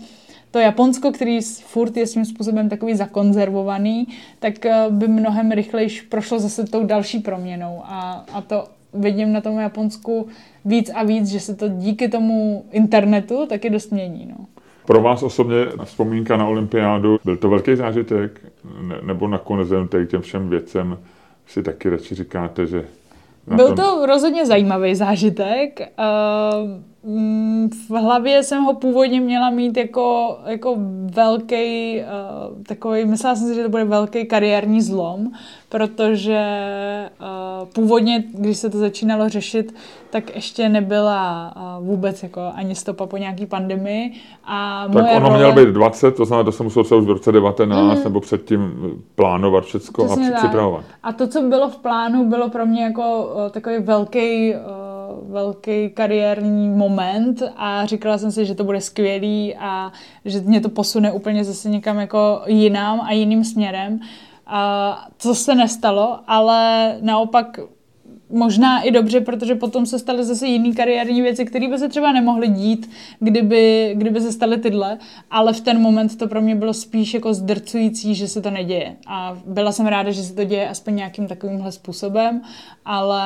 to Japonsko, který furt je svým způsobem takový zakonzervovaný, tak eh, by mnohem rychleji prošlo zase tou další proměnou. A, a to vidím na tom Japonsku víc a víc, že se to díky tomu internetu taky dost mění. No. Pro vás osobně vzpomínka na olympiádu, byl to velký zážitek? Ne, nebo nakonec těm všem věcem si taky radši říkáte, že byl to rozhodně zajímavý zážitek. V hlavě jsem ho původně měla mít jako, jako velký, uh, takový, myslela jsem si, že to bude velký kariérní zlom, protože uh, původně, když se to začínalo řešit, tak ještě nebyla uh, vůbec jako ani stopa po nějaký pandemii. A tak moje ono role... mělo být 20, to znamená, to jsem musel třeba už v roce 19 mm. nebo předtím plánovat všechno a připravovat. A to, co bylo v plánu, bylo pro mě jako uh, takový velký uh, velký kariérní moment a říkala jsem si, že to bude skvělý a že mě to posune úplně zase někam jako jinam a jiným směrem. A to se nestalo, ale naopak možná i dobře, protože potom se staly zase jiné kariérní věci, které by se třeba nemohly dít, kdyby, kdyby se staly tyhle, ale v ten moment to pro mě bylo spíš jako zdrcující, že se to neděje. A byla jsem ráda, že se to děje aspoň nějakým takovýmhle způsobem, ale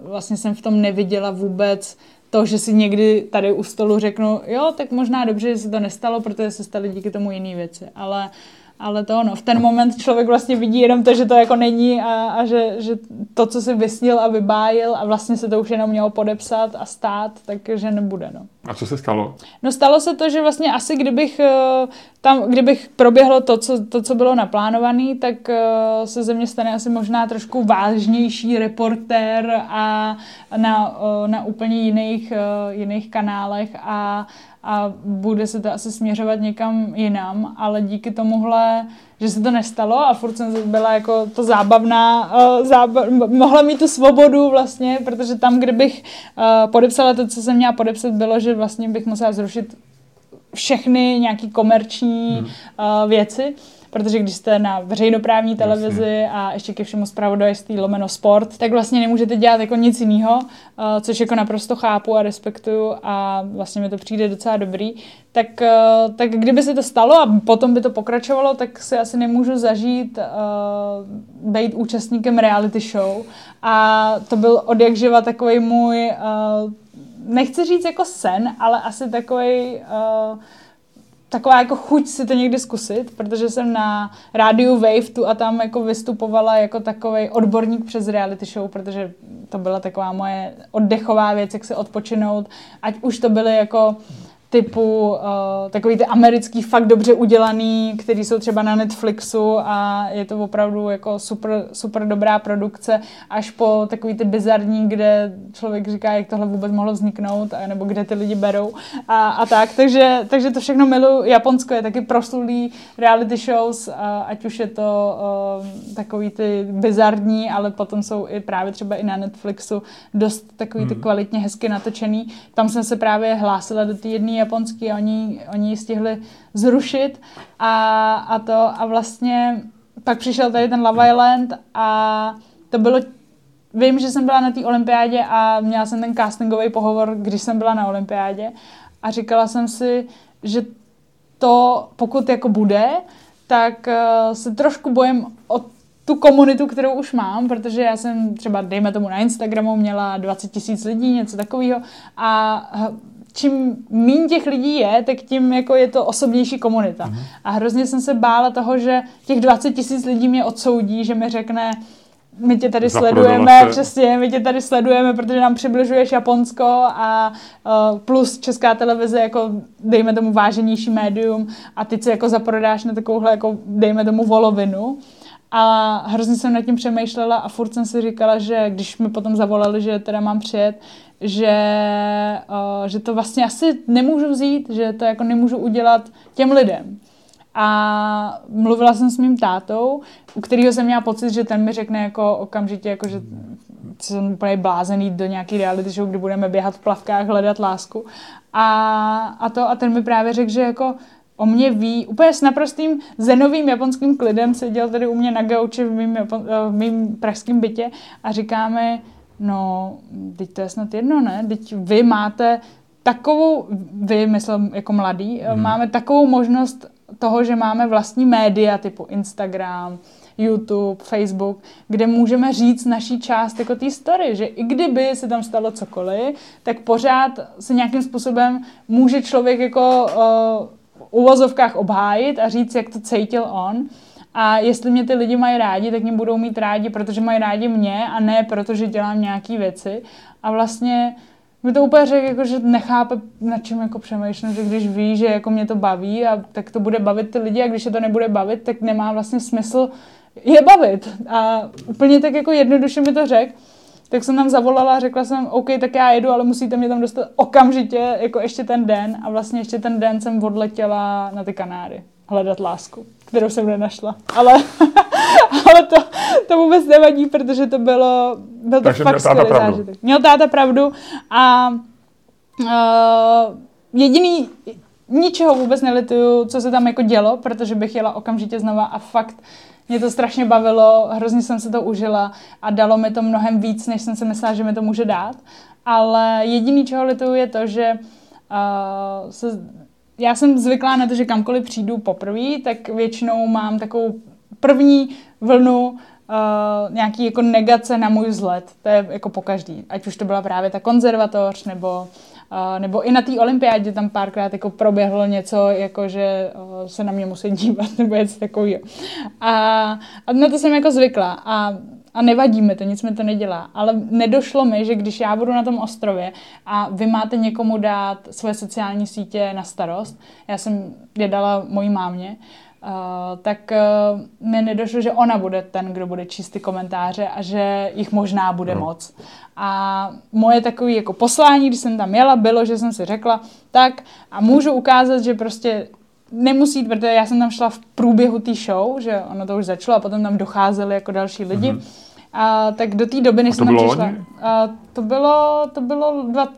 vlastně jsem v tom neviděla vůbec to, že si někdy tady u stolu řeknu, jo, tak možná dobře, že se to nestalo, protože se staly díky tomu jiné věci, ale uh, ale to ono, v ten moment člověk vlastně vidí jenom to, že to jako není a, a že, že to, co si vysnil a vybájil a vlastně se to už jenom mělo podepsat a stát, takže nebude, no. A co se stalo? No stalo se to, že vlastně asi kdybych eh, tam, kdybych proběhlo to, co, to, co bylo naplánované, tak eh, se ze mě stane asi možná trošku vážnější reportér a na, eh, na úplně jiných, jiných kanálech a a bude se to asi směřovat někam jinam, ale díky tomuhle, že se to nestalo a furt jsem byla jako to zábavná, uh, zába, mohla mít tu svobodu vlastně, protože tam, kde bych uh, podepsala to, co jsem měla podepsat, bylo, že vlastně bych musela zrušit všechny nějaký komerční hmm. uh, věci protože když jste na veřejnoprávní televizi Jasně. a ještě ke všemu zpravodajství lomeno sport, tak vlastně nemůžete dělat jako nic jiného, uh, což jako naprosto chápu a respektuju a vlastně mi to přijde docela dobrý. Tak, uh, tak kdyby se to stalo a potom by to pokračovalo, tak si asi nemůžu zažít uh, být účastníkem reality show. A to byl od jak živa takový můj, uh, nechci říct jako sen, ale asi takový uh, taková jako chuť si to někdy zkusit, protože jsem na rádiu Wave tu a tam jako vystupovala jako takový odborník přes reality show, protože to byla taková moje oddechová věc, jak se odpočinout, ať už to byly jako typu uh, takový ty americký fakt dobře udělaný, který jsou třeba na Netflixu a je to opravdu jako super, super dobrá produkce, až po takový ty bizarní, kde člověk říká, jak tohle vůbec mohlo vzniknout, a, nebo kde ty lidi berou a, a tak. Takže, takže to všechno miluji. Japonsko je taky proslulý reality shows, a, ať už je to uh, takový ty bizarní, ale potom jsou i právě třeba i na Netflixu dost takový ty hmm. kvalitně hezky natočený. Tam jsem se právě hlásila do té jedné japonský oni, oni ji stihli zrušit a, a to a vlastně pak přišel tady ten Love Island a to bylo Vím, že jsem byla na té olympiádě a měla jsem ten castingový pohovor, když jsem byla na olympiádě a říkala jsem si, že to, pokud jako bude, tak uh, se trošku bojím o tu komunitu, kterou už mám, protože já jsem třeba, dejme tomu na Instagramu, měla 20 tisíc lidí, něco takového a čím méně těch lidí je, tak tím jako je to osobnější komunita. Mm. A hrozně jsem se bála toho, že těch 20 tisíc lidí mě odsoudí, že mi řekne, my tě tady sledujeme, se. přesně, my tě tady sledujeme, protože nám přibližuješ Japonsko a uh, plus česká televize jako dejme tomu váženější médium a ty se jako zaprodáš na takovouhle jako dejme tomu volovinu. A hrozně jsem nad tím přemýšlela a furt jsem si říkala, že když mi potom zavolali, že teda mám přijet, že, uh, že to vlastně asi nemůžu vzít, že to jako nemůžu udělat těm lidem. A mluvila jsem s mým tátou, u kterého jsem měla pocit, že ten mi řekne jako okamžitě, jako, že jsem úplně blázený do nějaký reality show, kdy budeme běhat v plavkách, hledat lásku. A, a, to, a ten mi právě řekl, že jako o mě ví, úplně s naprostým zenovým japonským klidem seděl tady u mě na gauči v mým, Japon, v mým pražském bytě a říkáme, no, teď to je snad jedno, ne? Teď vy máte takovou, vy, myslím, jako mladý, hmm. máme takovou možnost toho, že máme vlastní média typu Instagram, YouTube, Facebook, kde můžeme říct naší část jako té story, že i kdyby se tam stalo cokoliv, tak pořád se nějakým způsobem může člověk jako uh, uvozovkách obhájit a říct, jak to cítil on. A jestli mě ty lidi mají rádi, tak mě budou mít rádi, protože mají rádi mě a ne protože dělám nějaké věci. A vlastně mi to úplně řekl, jako, že nechápe, na čem jako přemýšlím, že když ví, že jako mě to baví, a tak to bude bavit ty lidi a když se to nebude bavit, tak nemá vlastně smysl je bavit. A úplně tak jako jednoduše mi to řekl. Tak jsem tam zavolala a řekla jsem, OK, tak já jedu, ale musíte mě tam dostat okamžitě, jako ještě ten den. A vlastně ještě ten den jsem odletěla na ty Kanáry hledat lásku, kterou jsem nenašla. Ale, ale to, to vůbec nevadí, protože to bylo, byl to Takže fakt měl skvělý pravdu. zážitek. Měl táta pravdu a uh, jediný, ničeho vůbec nelituju, co se tam jako dělo, protože bych jela okamžitě znova a fakt mě to strašně bavilo, hrozně jsem se to užila a dalo mi to mnohem víc, než jsem si myslela, že mi to může dát. Ale jediný, čeho lituju, je to, že uh, se, já jsem zvyklá na to, že kamkoliv přijdu poprvé, tak většinou mám takovou první vlnu uh, nějaký jako negace na můj vzhled. To je jako po každý. Ať už to byla právě ta konzervatoř, nebo, uh, nebo i na té olympiádě tam párkrát jako proběhlo něco, jako že uh, se na mě musí dívat, nebo něco takového. A, a na to jsem jako zvykla. A a nevadí mi to, nic mi to nedělá. Ale nedošlo mi, že když já budu na tom ostrově a vy máte někomu dát svoje sociální sítě na starost, já jsem je dala mojí mámě, Uh, tak uh, mi nedošlo, že ona bude ten, kdo bude číst ty komentáře a že jich možná bude no. moc. A moje takové jako poslání, když jsem tam jela, bylo, že jsem si řekla, tak a můžu ukázat, že prostě nemusí, protože já jsem tam šla v průběhu té show, že ono to už začalo a potom tam docházeli jako další lidi. Mm-hmm. A, tak do té doby, než jsem tam přišla. loni? A, to bylo, to bylo dva,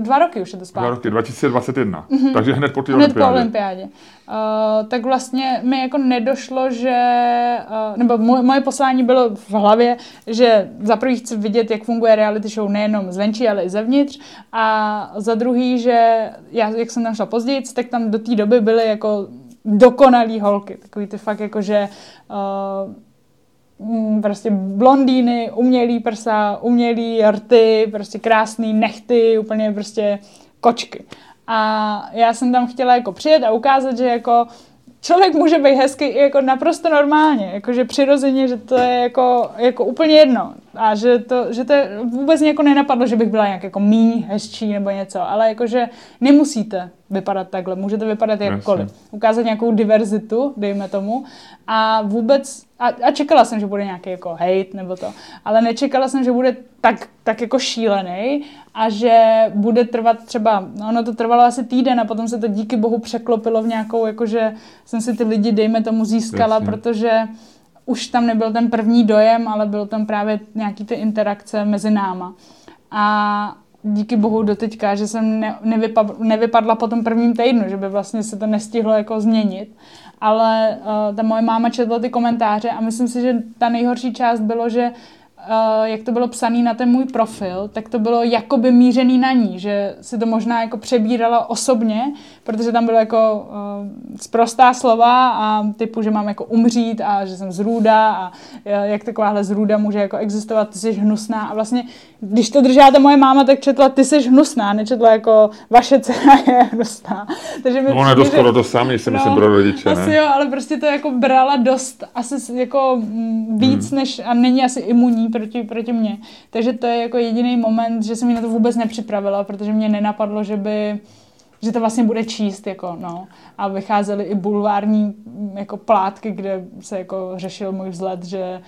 dva roky už je to zpátky. Dva roky, 2021. Mm-hmm. Takže hned po té Hned po olympiádě. olympiádě. Uh, tak vlastně mi jako nedošlo, že, uh, nebo moje, moje poslání bylo v hlavě, že za prvý chci vidět, jak funguje reality show nejenom zvenčí, ale i zevnitř a za druhý, že já, jak jsem tam šla později, tak tam do té doby byly jako dokonalý holky, takový ty fakt jako, že uh, prostě blondýny, umělý prsa, umělý rty, prostě krásný nechty, úplně prostě kočky. A já jsem tam chtěla jako přijet a ukázat, že jako člověk může být hezký i jako naprosto normálně, jakože přirozeně, že to je jako, jako úplně jedno. A že to, že to je, vůbec mě jako nenapadlo, že bych byla nějak jako míň, hezčí nebo něco, ale jakože nemusíte vypadat takhle, můžete vypadat jakkoliv. Ukázat nějakou diverzitu, dejme tomu. A vůbec, a, a čekala jsem, že bude nějaký jako hate nebo to, ale nečekala jsem, že bude tak, tak jako šílený a že bude trvat třeba, no ono to trvalo asi týden a potom se to díky bohu překlopilo v nějakou, jakože jsem si ty lidi, dejme tomu, získala, Jasně. protože už tam nebyl ten první dojem, ale byl tam právě nějaký ty interakce mezi náma. A díky bohu do teďka, že jsem ne, nevypa, nevypadla po tom prvním týdnu, že by vlastně se to nestihlo jako změnit. Ale uh, ta moje máma četla ty komentáře a myslím si, že ta nejhorší část bylo, že uh, jak to bylo psané na ten můj profil, tak to bylo jakoby mířený na ní, že si to možná jako přebírala osobně, protože tam bylo jako uh, sprostá slova a typu, že mám jako umřít a že jsem zrůda a uh, jak takováhle zrůda může jako existovat, ty jsi hnusná a vlastně, když to držela ta moje máma, tak četla, ty jsi hnusná, nečetla jako vaše dcera je hnusná. Takže mi No, ona je to přijde, skoro to samé, si myslím, pro rodiče, asi ne? jo, ale prostě to jako brala dost asi jako mm, víc, Hmm. než, a není asi imunní proti, proti mně. Takže to je jako jediný moment, že jsem mi na to vůbec nepřipravila, protože mě nenapadlo, že by že to vlastně bude číst, jako, no. A vycházely i bulvární mm, jako plátky, kde se jako řešil můj vzhled, že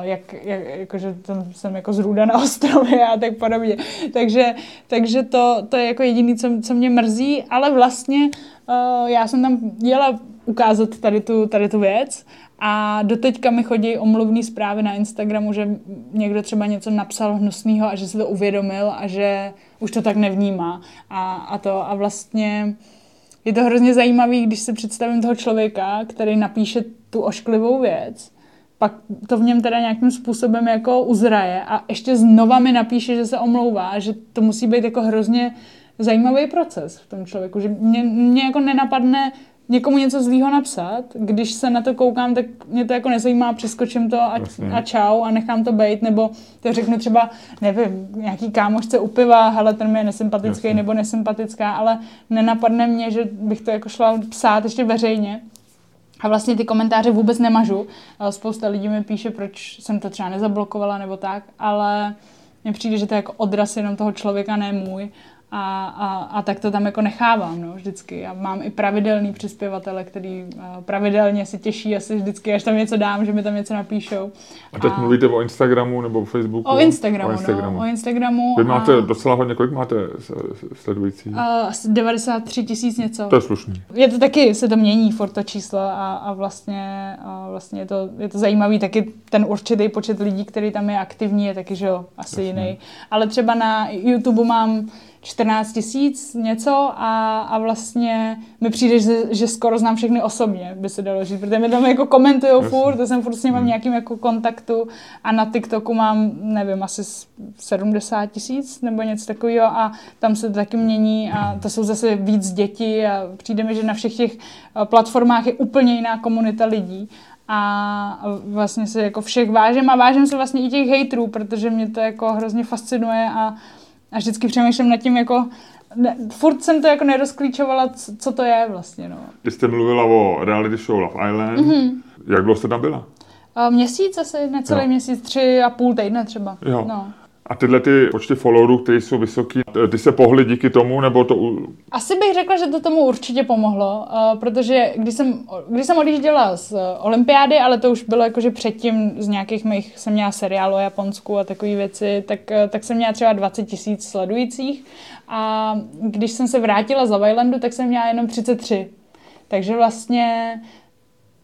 jak, jak, jako, že tam jsem jako zrůda na ostrově a tak podobně. Takže, takže to, to je jako jediný, co, co mě mrzí, ale vlastně uh, já jsem tam jela ukázat tady tu, tady tu věc a doteďka mi chodí omluvné zprávy na Instagramu, že někdo třeba něco napsal hnusného a že si to uvědomil a že už to tak nevnímá. A, a to a vlastně je to hrozně zajímavý, když si představím toho člověka, který napíše tu ošklivou věc, pak to v něm teda nějakým způsobem jako uzraje a ještě znova mi napíše, že se omlouvá, že to musí být jako hrozně zajímavý proces v tom člověku, že mě, mě jako nenapadne někomu něco zlýho napsat, když se na to koukám, tak mě to jako nezajímá, přeskočím to a, Jasně. a čau a nechám to být, nebo to řeknu třeba, nevím, nějaký kámošce u piva, hele, ten mi je nesympatický Jasně. nebo nesympatická, ale nenapadne mě, že bych to jako šla psát ještě veřejně. A vlastně ty komentáře vůbec nemažu. Spousta lidí mi píše, proč jsem to třeba nezablokovala nebo tak, ale mně přijde, že to je jako odraz jenom toho člověka, ne můj. A, a, a tak to tam jako nechávám, no, vždycky. Já mám i pravidelný přispěvatele, který uh, pravidelně se těší asi vždycky, až tam něco dám, že mi tam něco napíšou. A teď a... mluvíte o Instagramu nebo Facebooku? O Instagramu, o Instagramu. No, o Instagramu. Vy máte a... docela hodně, kolik máte sledující? Uh, asi 93 tisíc něco. To je slušný. Je to taky, se to mění furt to číslo a, a vlastně, a vlastně je, to, je to zajímavý, taky ten určitý počet lidí, který tam je aktivní, je taky, že jo, asi Jasně. jiný. Ale třeba na YouTube mám 14 tisíc něco a, a vlastně mi přijde, že, že skoro znám všechny osobně, by se dalo říct, protože mi tam jako komentujou furt, to jsem furt s ním mám nějakým jako kontaktu a na TikToku mám, nevím, asi 70 tisíc nebo něco takového a tam se to taky mění a to jsou zase víc děti a přijde mi, že na všech těch eh, platformách je úplně jiná komunita lidí a vlastně se jako všech vážím a vážím se vlastně i těch hejtrů, protože mě to jako hrozně fascinuje a a vždycky přemýšlím nad tím, jako, ne, furt jsem to jako nerozklíčovala, co, co to je vlastně, no. Když jste mluvila o reality show Love Island, mm-hmm. jak dlouho jste tam byla? Měsíc asi, necelý jo. měsíc, tři a půl týdne třeba. Jo. No. A tyhle ty počty followerů, které jsou vysoký, ty se pohly díky tomu, nebo to... Asi bych řekla, že to tomu určitě pomohlo, uh, protože když jsem, když jsem odjížděla z uh, olympiády, ale to už bylo jakože předtím z nějakých mých, jsem měla seriálu o Japonsku a takové věci, tak, tak jsem měla třeba 20 tisíc sledujících a když jsem se vrátila z Love Islandu, tak jsem měla jenom 33. Takže vlastně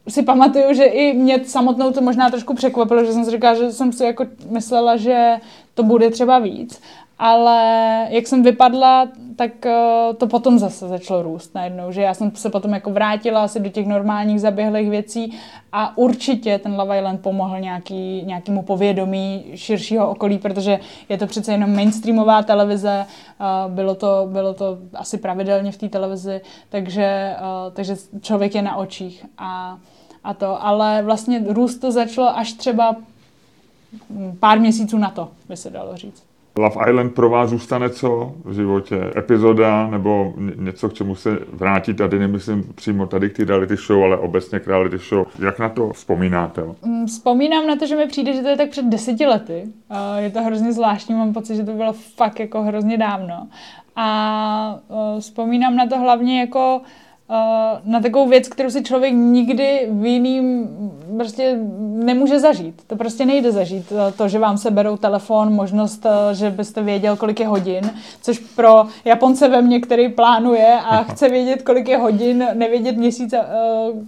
si pamatuju, že i mě samotnou to možná trošku překvapilo, že jsem si říkala, že jsem si jako myslela, že to bude třeba víc. Ale jak jsem vypadla, tak eh, to potom zase začalo růst najednou, že já jsem se potom jako vrátila asi do těch normálních zaběhlých věcí a určitě ten Love Island pomohl nějaký, nějakému povědomí širšího okolí, protože je to přece jenom mainstreamová televize, eh, bylo to, bylo to asi pravidelně v té televizi, takže, eh, takže člověk je na očích a, a to, ale vlastně růst to začalo až třeba pár měsíců na to, by se dalo říct. Love Island pro vás zůstane co v životě? Epizoda nebo něco, k čemu se vrátit? Tady nemyslím přímo tady k té reality show, ale obecně k reality show. Jak na to vzpomínáte? Mm, vzpomínám na to, že mi přijde, že to je tak před deseti lety. Je to hrozně zvláštní, mám pocit, že to bylo fakt jako hrozně dávno. A vzpomínám na to hlavně jako na takovou věc, kterou si člověk nikdy v jiným prostě nemůže zažít. To prostě nejde zažít. Eh, to, že vám se berou telefon, možnost, eh, že byste věděl, kolik je hodin, což pro Japonce ve mně, který plánuje a chce vědět, kolik je hodin, nevědět měsíc,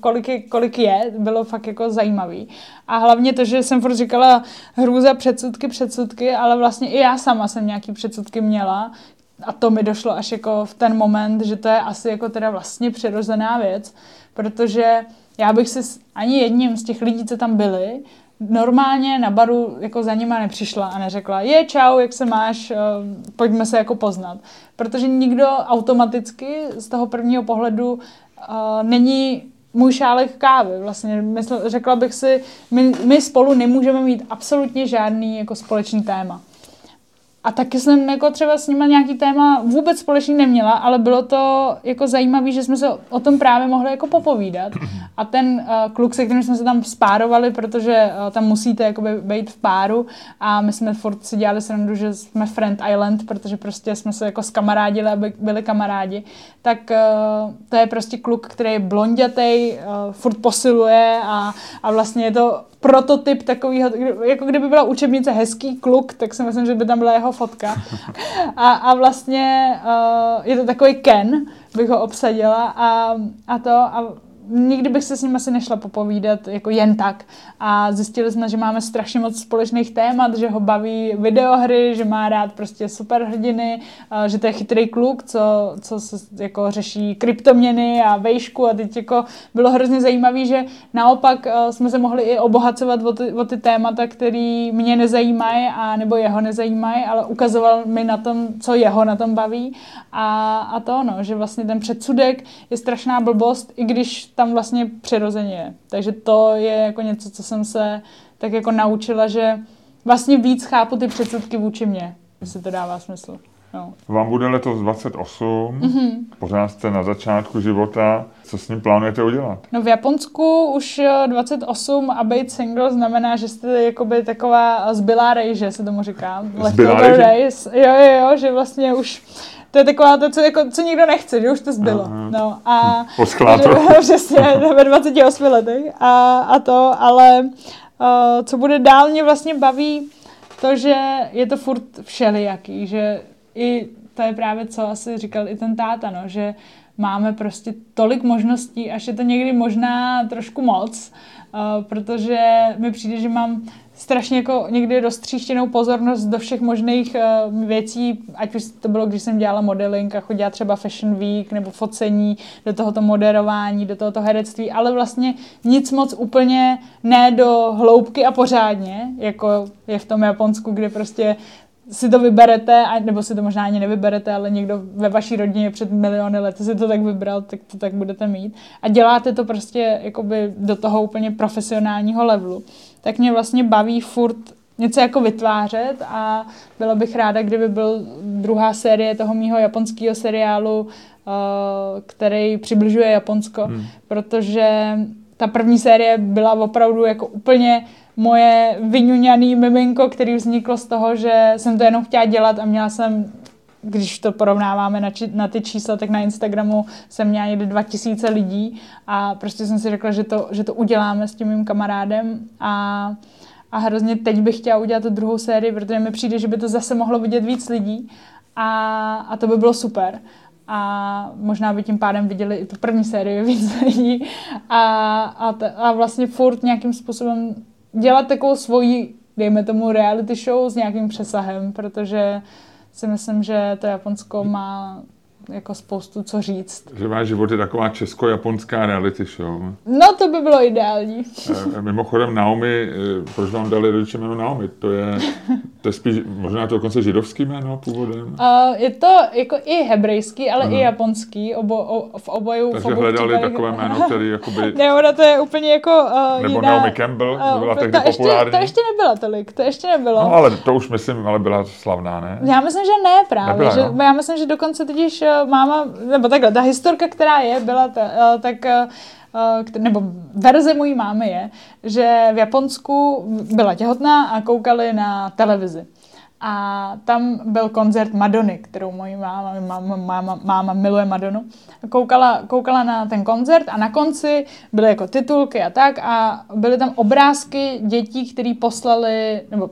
kolik je, kolik je, bylo fakt jako zajímavý. A hlavně to, že jsem furt říkala hrůza, předsudky, předsudky, ale vlastně i já sama jsem nějaký předsudky měla, a to mi došlo až jako v ten moment, že to je asi jako teda vlastně přirozená věc, protože já bych si ani jedním z těch lidí, co tam byli, normálně na baru jako za nima nepřišla a neřekla, je čau, jak se máš, eh, pojďme se jako poznat. Protože nikdo automaticky z toho prvního pohledu uh, není můj šálek kávy. Vlastně mysl, řekla bych si, my, my spolu nemůžeme mít absolutně žádný jako společný téma. A taky jsem jako třeba s nimi nějaký téma vůbec společný neměla, ale bylo to jako zajímavé, že jsme se o tom právě mohli jako popovídat. A ten uh, kluk, se kterým jsme se tam spárovali, protože uh, tam musíte jakoby být v páru a my jsme furt si dělali srandu, že jsme Friend Island, protože prostě jsme se jako skamarádili, aby byli kamarádi, tak uh, to je prostě kluk, který je blondětej, uh, furt posiluje a, a vlastně je to prototyp takového, jako kdyby byla učebnice hezký kluk, tak si myslím, že by tam byla jeho fotka. A, a vlastně uh, je to takový Ken, bych ho obsadila a, a to a nikdy bych se s ním asi nešla popovídat jako jen tak. A zjistili jsme, že máme strašně moc společných témat, že ho baví videohry, že má rád prostě superhrdiny, že to je chytrý kluk, co, co se jako řeší kryptoměny a vejšku a teď jako bylo hrozně zajímavé, že naopak jsme se mohli i obohacovat o ty, o ty témata, které mě nezajímají a nebo jeho nezajímají, ale ukazoval mi na tom, co jeho na tom baví a, a to no, že vlastně ten předsudek je strašná blbost, i když tam vlastně přirozeně je. Takže to je jako něco, co jsem se tak jako naučila, že vlastně víc chápu ty předsudky vůči mně, jestli to dává smysl. No. Vám bude letos 28, mm-hmm. pořád jste na začátku života. Co s ním plánujete udělat? No v Japonsku už 28 a být single znamená, že jste jakoby taková zbylá rejže, se tomu říká. Zbylá rejže? Jo, jo, jo, že vlastně už To je taková to, co, jako, co nikdo nechce, že už to zbylo. Aha. No, a, že- Přesně, ve 28 letech. A, a to, ale uh, co bude dál, mě vlastně baví to, že je to furt všelijaký, že i to je právě, co asi říkal i ten táta, no, že máme prostě tolik možností, až je to někdy možná trošku moc, uh, protože mi přijde, že mám strašně jako někdy roztříštěnou pozornost do všech možných uh, věcí, ať už to bylo, když jsem dělala modeling a chodila třeba Fashion Week nebo focení, do tohoto moderování, do tohoto herectví, ale vlastně nic moc úplně ne do hloubky a pořádně, jako je v tom Japonsku, kde prostě si to vyberete, nebo si to možná ani nevyberete, ale někdo ve vaší rodině před miliony let si to tak vybral, tak to tak budete mít. A děláte to prostě jakoby do toho úplně profesionálního levelu. Tak mě vlastně baví furt něco jako vytvářet a byla bych ráda, kdyby byl druhá série toho mýho japonského seriálu, eh, který přibližuje Japonsko, Hmm. protože ta první série byla opravdu jako úplně moje vyňuňaný miminko, který vzniklo z toho, že jsem to jenom chtěla dělat a měla jsem když to porovnáváme na, či, na ty čísla, tak na Instagramu jsem měla někdy 2000 lidí a prostě jsem si řekla, že to, že to uděláme s tím mým kamarádem a, a hrozně teď bych chtěla udělat tu druhou sérii, protože mi přijde, že by to zase mohlo vidět víc lidí a, a to by bylo super. A možná by tím pádem viděli i tu první sérii víc lidí a, a, t- a vlastně furt nějakým způsobem dělat takovou svoji, dejme tomu, reality show s nějakým přesahem, protože si myslím, že to Japonsko má jako spoustu co říct. Že váš život je taková česko-japonská reality show. No to by bylo ideální. Eh, Mimochodem Naomi, eh, proč vám dali rodiče jméno Naomi? To je, to je spíš možná to dokonce židovský jméno původem. Uh, je to jako i hebrejský, ale Aha. i japonský, obo, o, v oboju. v Takže obou hledali případech- takové jméno, který jakoby... Ne, ona to je úplně jako uh, Nebo jiná... Naomi Campbell, eh, to byla tehdy to ještě, populární. to ještě nebyla tolik, to ještě nebylo. No ale to už myslím, ale byla slavná, ne? Já myslím, že ne právě. Nebyla, že, no. Já myslím, že dokonce totiž eh, máma, nebo takhle, ta historka, která je, byla ta, eh, tak eh, eh, nebo verze mojí mámy je, že v Japonsku byla těhotná a koukali na televizi. A tam byl koncert Madony, kterou mojí máma, máma, máma, máma miluje Madonu. Koukala, koukala na ten koncert a na konci byly jako titulky a tak a byly tam obrázky dětí, které poslali, nebo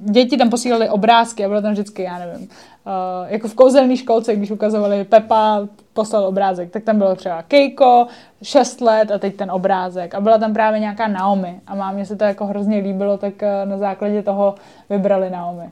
děti tam posílali obrázky a bylo tam vždycky, já nevím, uh, jako v kouzelné školce, když ukazovali Pepa, poslal obrázek, tak tam bylo třeba Keiko, 6 let a teď ten obrázek. A byla tam právě nějaká Naomi. A mámě se to jako hrozně líbilo, tak eh, na základě toho vybrali Naomi.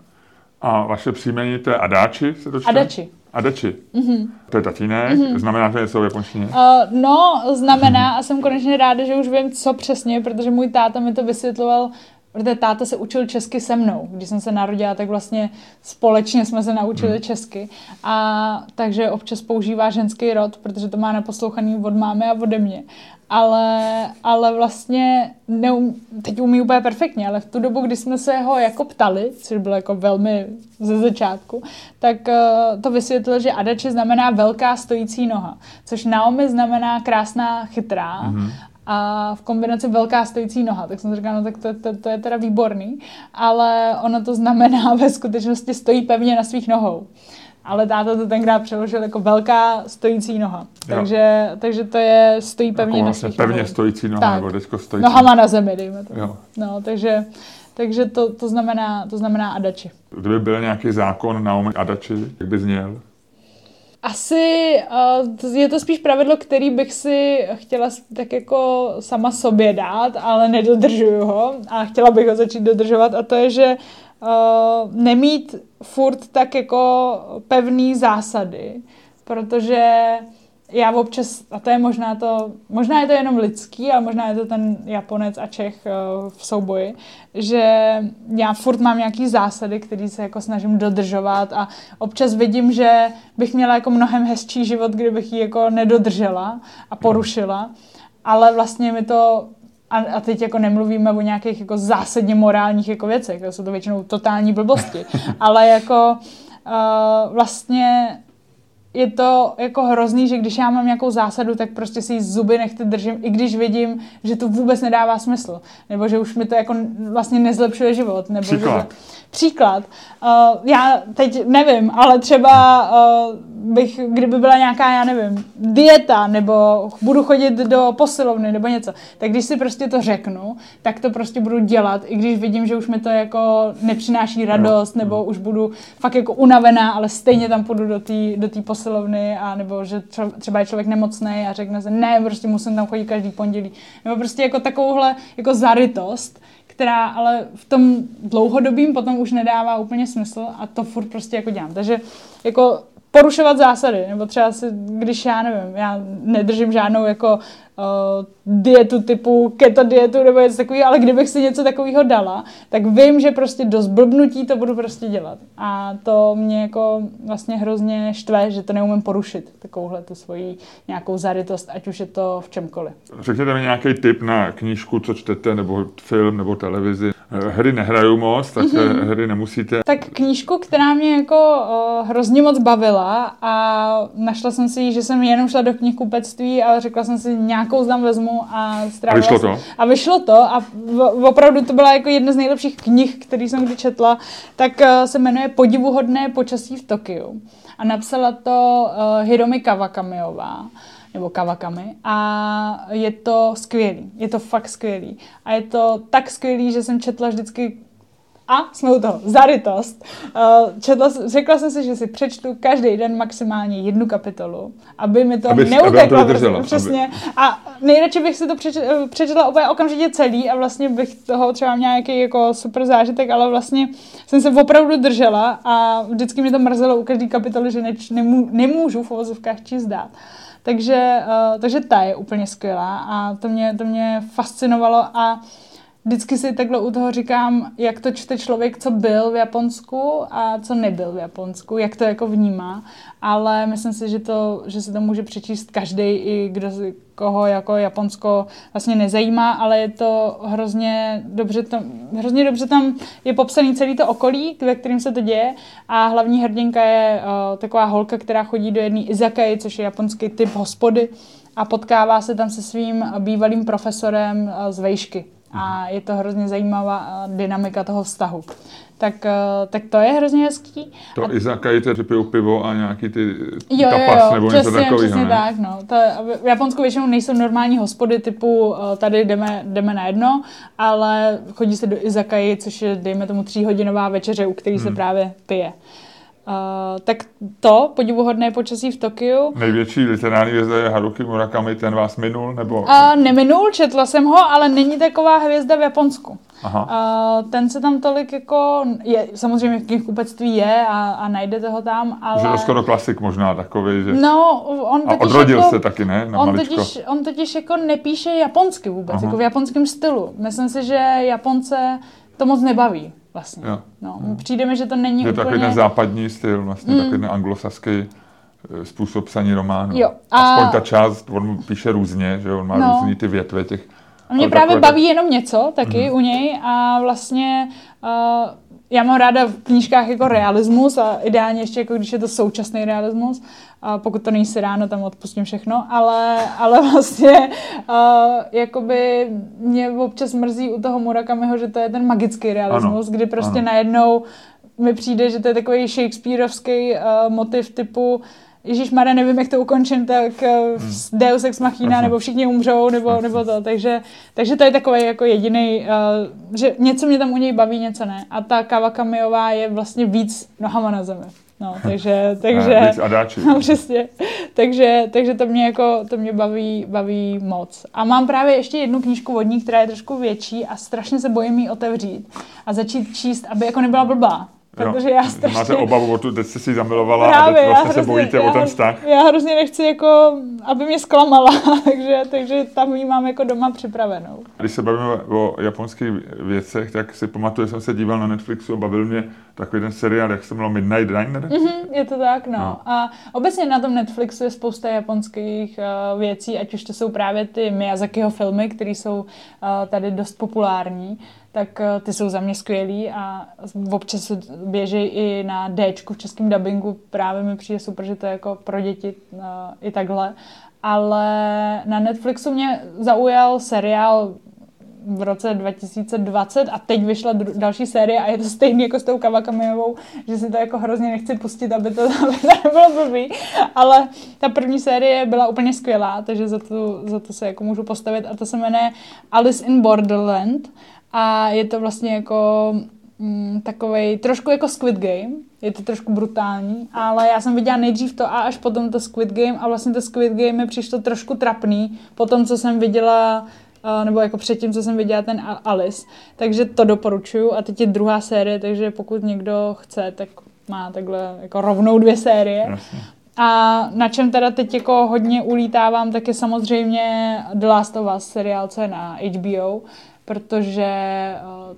A vaše příjmení to je Adáči, se to čte? Adachi. Adachi. Mm-hmm. To je tatínek, mm-hmm. znamená to něco v japonštině? Uh, no, znamená, a jsem konečně ráda, že už vím, co přesně, protože můj táta mi to vysvětloval, protože táta se učil česky se mnou. Když jsem se narodila, tak vlastně společně jsme se naučili hmm. česky. A takže občas používá ženský rod, protože to má naposlouchaný od mámy a ode mě. Ale, ale vlastně neum, teď umí úplně perfektně, ale v tu dobu, kdy jsme se ho jako ptali, což bylo jako velmi ze začátku, tak uh, to vysvětlil, že Adachi znamená velká stojící noha, což Naomi znamená krásná, chytrá. Mm-hmm a v kombinaci velká stojící noha. Tak jsem říkala, no tak to, to, to je teda výborný, ale ono to znamená ve skutečnosti stojí pevně na svých nohou. Ale táta to tenkrát přeložil jako velká stojící noha. Jo. Takže, takže to je stojí pevně jako na svých pevně nohou. stojící noha, Tak. nebo teďko stojící. Nohama na zemi, dejme to. Jo. No, takže, takže to, to, znamená, to znamená Adachi. Kdyby byl nějaký zákon Naomi Adachi, jak by zněl? Asi uh, je to spíš pravidlo, který bych si chtěla tak jako sama sobě dát, ale nedodržuju ho. A chtěla bych ho začít dodržovat a to je, že uh, nemít furt tak jako pevný zásady, protože já občas, a to je možná to, možná je to jenom lidský, ale možná je to ten Japonec a Čech uh, v souboji, že já furt mám nějaký zásady, které se jako snažím dodržovat a občas vidím, že bych měla jako mnohem hezčí život, kdybych ji jako nedodržela a porušila, ale vlastně mi to a, a teď jako nemluvíme o nějakých jako zásadně morálních jako věcech, to jsou to většinou totální blbosti, ale jako uh, vlastně je to jako hrozný, že když já mám nějakou zásadu, tak prostě si ji zuby nechty držím, i když vidím, že to vůbec nedává smysl. Nebo že už mi to jako vlastně nezlepšuje život. Nebo Příklad. Že, příklad. Uh, já teď nevím, ale třeba uh, bych, kdyby byla nějaká, já nevím, dieta, nebo budu chodit do posilovny, nebo něco, tak když si prostě to řeknu, tak to prostě budu dělat, i když vidím, že už mi to jako nepřináší radost, nebo už budu fakt jako unavená, ale stejně tam půjdu do té do té posilovny, a nebo že tře- třeba je člověk nemocný a řekne se, ne, prostě musím tam chodit každý pondělí. Nebo prostě jako takovouhle jako zarytost, která ale v tom dlouhodobým potom už nedává úplně smysl a to furt prostě jako dělám. Takže jako porušovat zásady, nebo třeba si, když já nevím, já nedržím žádnou jako uh, dietu typu keto dietu nebo něco takového, ale kdybych si něco takového dala, tak vím, že prostě do zblbnutí to budu prostě dělat. A to mě jako vlastně hrozně štve, že to neumím porušit, takovouhle tu svoji nějakou zarytost, ať už je to v čemkoliv. Řekněte mi nějaký tip na knížku, co čtete, nebo film, nebo televizi. Eh, Hry nehraju moc, tak mm-hmm. hry nemusíte. Tak knížku, která mě jako uh, hrozně moc bavila a našla jsem si ji, že jsem jenom šla do knihkupectví a řekla jsem si, nějakou tam vezmu a strávila A vyšlo to? A vyšlo to a v, opravdu to byla jako jedna z nejlepších knih, který jsem kdy četla, tak uh, se jmenuje Podivuhodné počasí v Tokiu. A napsala to uh, Hiromi Kawakamiová nebo Kawakami a je to skvělý, je to fakt skvělý. A je to tak skvělý, že jsem četla vždycky a jsme u toho, zarytost. Uh, četla, řekla jsem si, že si přečtu každý den maximálně jednu kapitolu, aby mi to Aby- aby neuteklo. vám to prostě, přesně. A nejradši bych si to přeč, eh, přečetla úplně okamžitě celý a vlastně bych toho třeba měla nějaký jako super zážitek, ale vlastně jsem se opravdu držela a vždycky mě to mrzelo u každé kapitoly, že neč, nemů, nemůžu v uvozovkách číst dát. Takže, uh, takže ta je úplně skvělá a to mě, to mě fascinovalo a vždycky si takhle u toho říkám, jak to čte člověk, co byl v Japonsku a co nebyl v Japonsku, jak to jako vnímá, ale myslím si, že, to, že si to může přečíst každý, i kdo koho jako Japonsko vlastně nezajímá, ale je to hrozně dobře, tam, hrozně dobře tam je popsaný celý to okolí, ve kterým se to děje. A hlavní hrdinka je uh, taková holka, která chodí do jedné izakay, což je japonský typ hospody a potkává se tam se svým bývalým profesorem uh, z vejšky a je to hrozně zajímavá uh, dynamika toho vztahu. Tak, uh, tak to je hrozně hezký. To A- Izakay, to pijou pivo a nějaký ty Jo, jo, tapas jo, nebo přesně, něco takového. přesně ne? tak, no. To, v Japonsku většinou nejsou normální hospody typu uh, tady jdeme, jdeme na jedno, ale chodí se do izakaji, což je, dejme tomu, tříhodinová večeře, u který Hmm. se právě pije. Uh, tak to, podivuhodné počasí v Tokiu, Největší literární hvězda je Haruki Murakami, ten vás minul, nebo... Uh, neminul, četla jsem ho, ale není taková hvězda v Japonsku. Aha. Uh, ten se tam tolik jako, je, samozřejmě v knihkupectví je a, a najdete ho tam, ale... Že to skoro klasik možná takový, že... No, on a totiž odrodil jako, se taky, ne? Na on maličko. totiž, on totiž jako nepíše japonsky vůbec, Aha. jako v japonském stylu. Myslím si, že Japonce to moc nebaví vlastně. Jo. No, přijde mi, že to není Je to takový úplně... ten západní styl, vlastně takový ten anglosaský eh, způsob psaní románu. Jo, a- Aspoň ta část, on píše různě, že jo, on má No. různý ty větve těch... A mě ale právě takové- baví jenom něco taky Mhm. u něj a vlastně uh, já mám ráda v knížkách jako realismus a ideálně ještě jako když je to současný realismus, a pokud to není si ráno, tam odpustím všechno, ale, ale vlastně uh, jakoby mě občas mrzí u toho Murakamiho, že to je ten magický realismus, Ano, kdy prostě ano. najednou mi přijde, že to je takový Shakespeareovský uh, motiv typu Ježíš Mara, nevím, jak to ukončím, tak uh, Deus Ex Machina, nebo všichni umřou, nebo, nebo to. Takže, takže to je takový jako jediný, uh, že něco mě tam u něj baví, něco ne. A ta Kawakamiová je vlastně víc nohama na zemi. No, takže, takže, Eh, víc adáči. no, přesně. Takže, takže to mě jako, to mě baví, baví moc. A mám právě ještě jednu knížku od ní, která je trošku větší a strašně se bojím jí otevřít a začít číst, aby jako nebyla blbá. Jo. Protože já strašně... Máte obavu o tu, teď jste si zamilovala a Právě, teď já vlastně se hrozně- bojíte já o ten vztah. Já hrozně nechci, jako, aby mě zklamala, takže, takže tam ji mám jako doma připravenou. Když se bavíme o japonských věcech, tak si pamatuju, že jsem se díval na Netflixu a bavil mě takový ten seriál, jak se jmenovalo Midnight Diner. Mhm, je to tak, no. No. A obecně na tom Netflixu je spousta japonských uh, věcí, ať už to jsou právě ty Miyazakiho filmy, které jsou uh, tady dost populární, tak uh, ty jsou za mě skvělý a občas běží i na D v českém dubbingu. Právě mi přijde super, že to je jako pro děti uh, i takhle. Ale na Netflixu mě zaujal seriál v roce 2020 a teď vyšla dru- další série a je to stejný jako s tou Kawakamiovou, že si to jako hrozně nechci pustit, aby to, aby to nebylo blbý, ale ta první série byla úplně skvělá, takže za to, za to se jako můžu postavit a to se jmenuje Alice in Borderland a je to vlastně jako mm, takovej, trošku jako Squid Game, je to trošku brutální, ale já jsem viděla nejdřív to a až potom to Squid Game a vlastně to Squid Game mi přišlo trošku trapný, po tom, co jsem viděla nebo jako předtím, co jsem viděla ten Alice. Takže to doporučuju a teď je druhá série, takže pokud někdo chce, tak má takhle jako rovnou dvě série. Jasně. A na čem teda teď jako hodně ulítávám, tak je samozřejmě The Last of Us seriál, co je na HBO, protože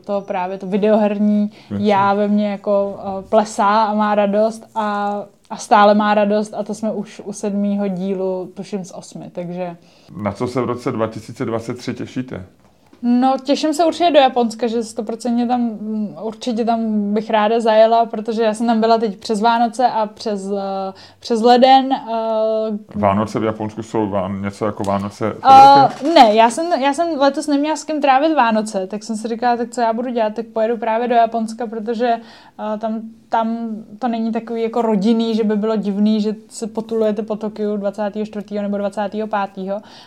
to právě to videoherní já ve mně jako plesá a má radost a a stále má radost a to jsme už u sedmého dílu, tuším z osmi, takže... Na co se v roce 2023 těšíte? No, těším se určitě do Japonska, že 100% tam, určitě tam bych ráda zajela, protože já jsem tam byla teď přes Vánoce a přes, uh, přes leden. Uh, Vánoce v Japonsku jsou ván, něco jako Vánoce uh, Ne, já jsem, já jsem letos neměla s kým trávit Vánoce, tak jsem si říkala, tak co já budu dělat, tak pojedu právě do Japonska, protože uh, tam tam to není takový jako rodinný, že by bylo divný, že se potulujete po Tokiu 24. nebo 25.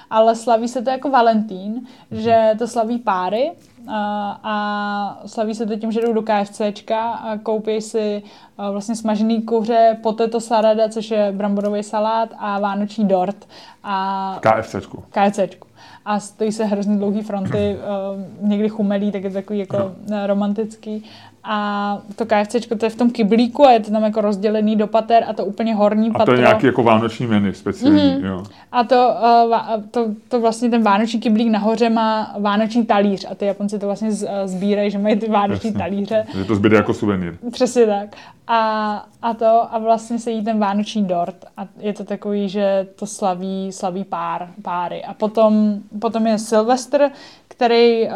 Ale slaví se to jako Valentín, mhm. že to slaví páry a, a slaví se to tím, že jdou do KFCčka a koupí si vlastně smažený kuře, potato salada, což je bramborový salát a vánoční dort. A KFCčku. KFCčku a stojí se hrozně dlouhý fronty, uh, někdy chumelí, tak je to takový jako romantický a to KFC to je v tom kyblíku a je to tam jako rozdělený do pater a to úplně horní patro. A to je nějaký jako vánoční menu speciální, mm-hmm. jo. A to, uh, to, to, vlastně ten vánoční kyblík nahoře má vánoční talíř a ty Japonci to vlastně sbírají, že mají ty vánoční Jasně. talíře. Že to zbyde jako suvenýr. Přesně tak. A, a to a vlastně se jí ten vánoční dort a je to takový, že to slaví, slaví pár, páry. A potom, potom je Silvestr, který uh,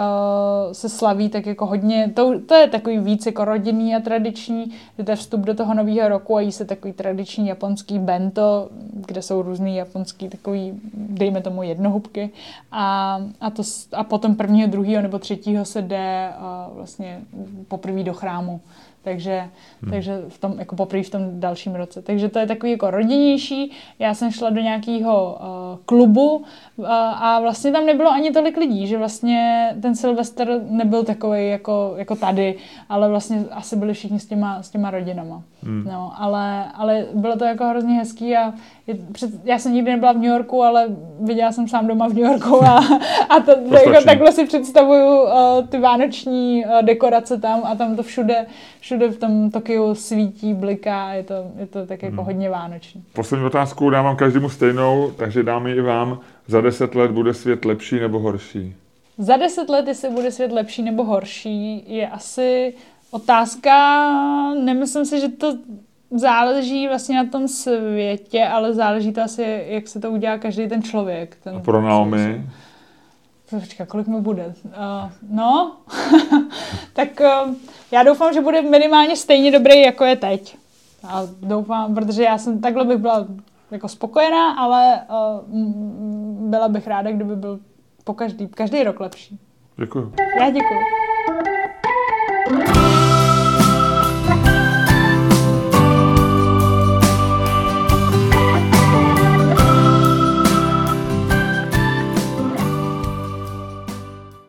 se slaví tak jako hodně, to, to je takový víc jako rodinný a tradiční, že to je vstup do toho nového roku a jí se takový tradiční japonský bento, kde jsou různý japonský takový, dejme tomu jednohubky a, a, to, a potom prvního, druhého nebo třetího se jde uh, vlastně poprvé do chrámu takže, hmm. takže v tom, jako poprvé v tom dalším roce. Takže to je takový jako rodinnější. Já jsem šla do nějakého uh, klubu uh, a vlastně tam nebylo ani tolik lidí, že vlastně ten Silvestr nebyl takový jako, jako tady, ale vlastně asi byli všichni s těma, s těma rodinama. Hmm. No, ale, ale bylo to jako hrozně hezký a je, před, já jsem nikdy nebyla v New Yorku, ale viděla jsem sám doma v New Yorku a, a to, to jako, takhle si představuju uh, ty vánoční uh, dekorace tam a tam to všude, všude v tom Tokiu svítí, bliká, je to, je to tak jako hmm. hodně vánoční. Poslední otázku dávám každému stejnou, takže dáme i vám. Za deset let bude svět lepší nebo horší? Za deset let, jestli bude svět lepší nebo horší, je asi otázka, nemyslím si, že to záleží vlastně na tom světě, ale záleží to asi, jak se to udělá každý ten člověk. Ten A pro Naomi? Počkej, kolik mi bude? Uh, no, tak uh, já doufám, že bude minimálně stejně dobrý, jako je teď. A doufám, protože já jsem takhle bych byla jako spokojená, ale uh, byla bych ráda, kdyby byl po každý, každý rok lepší. Děkuji. Já děkuji.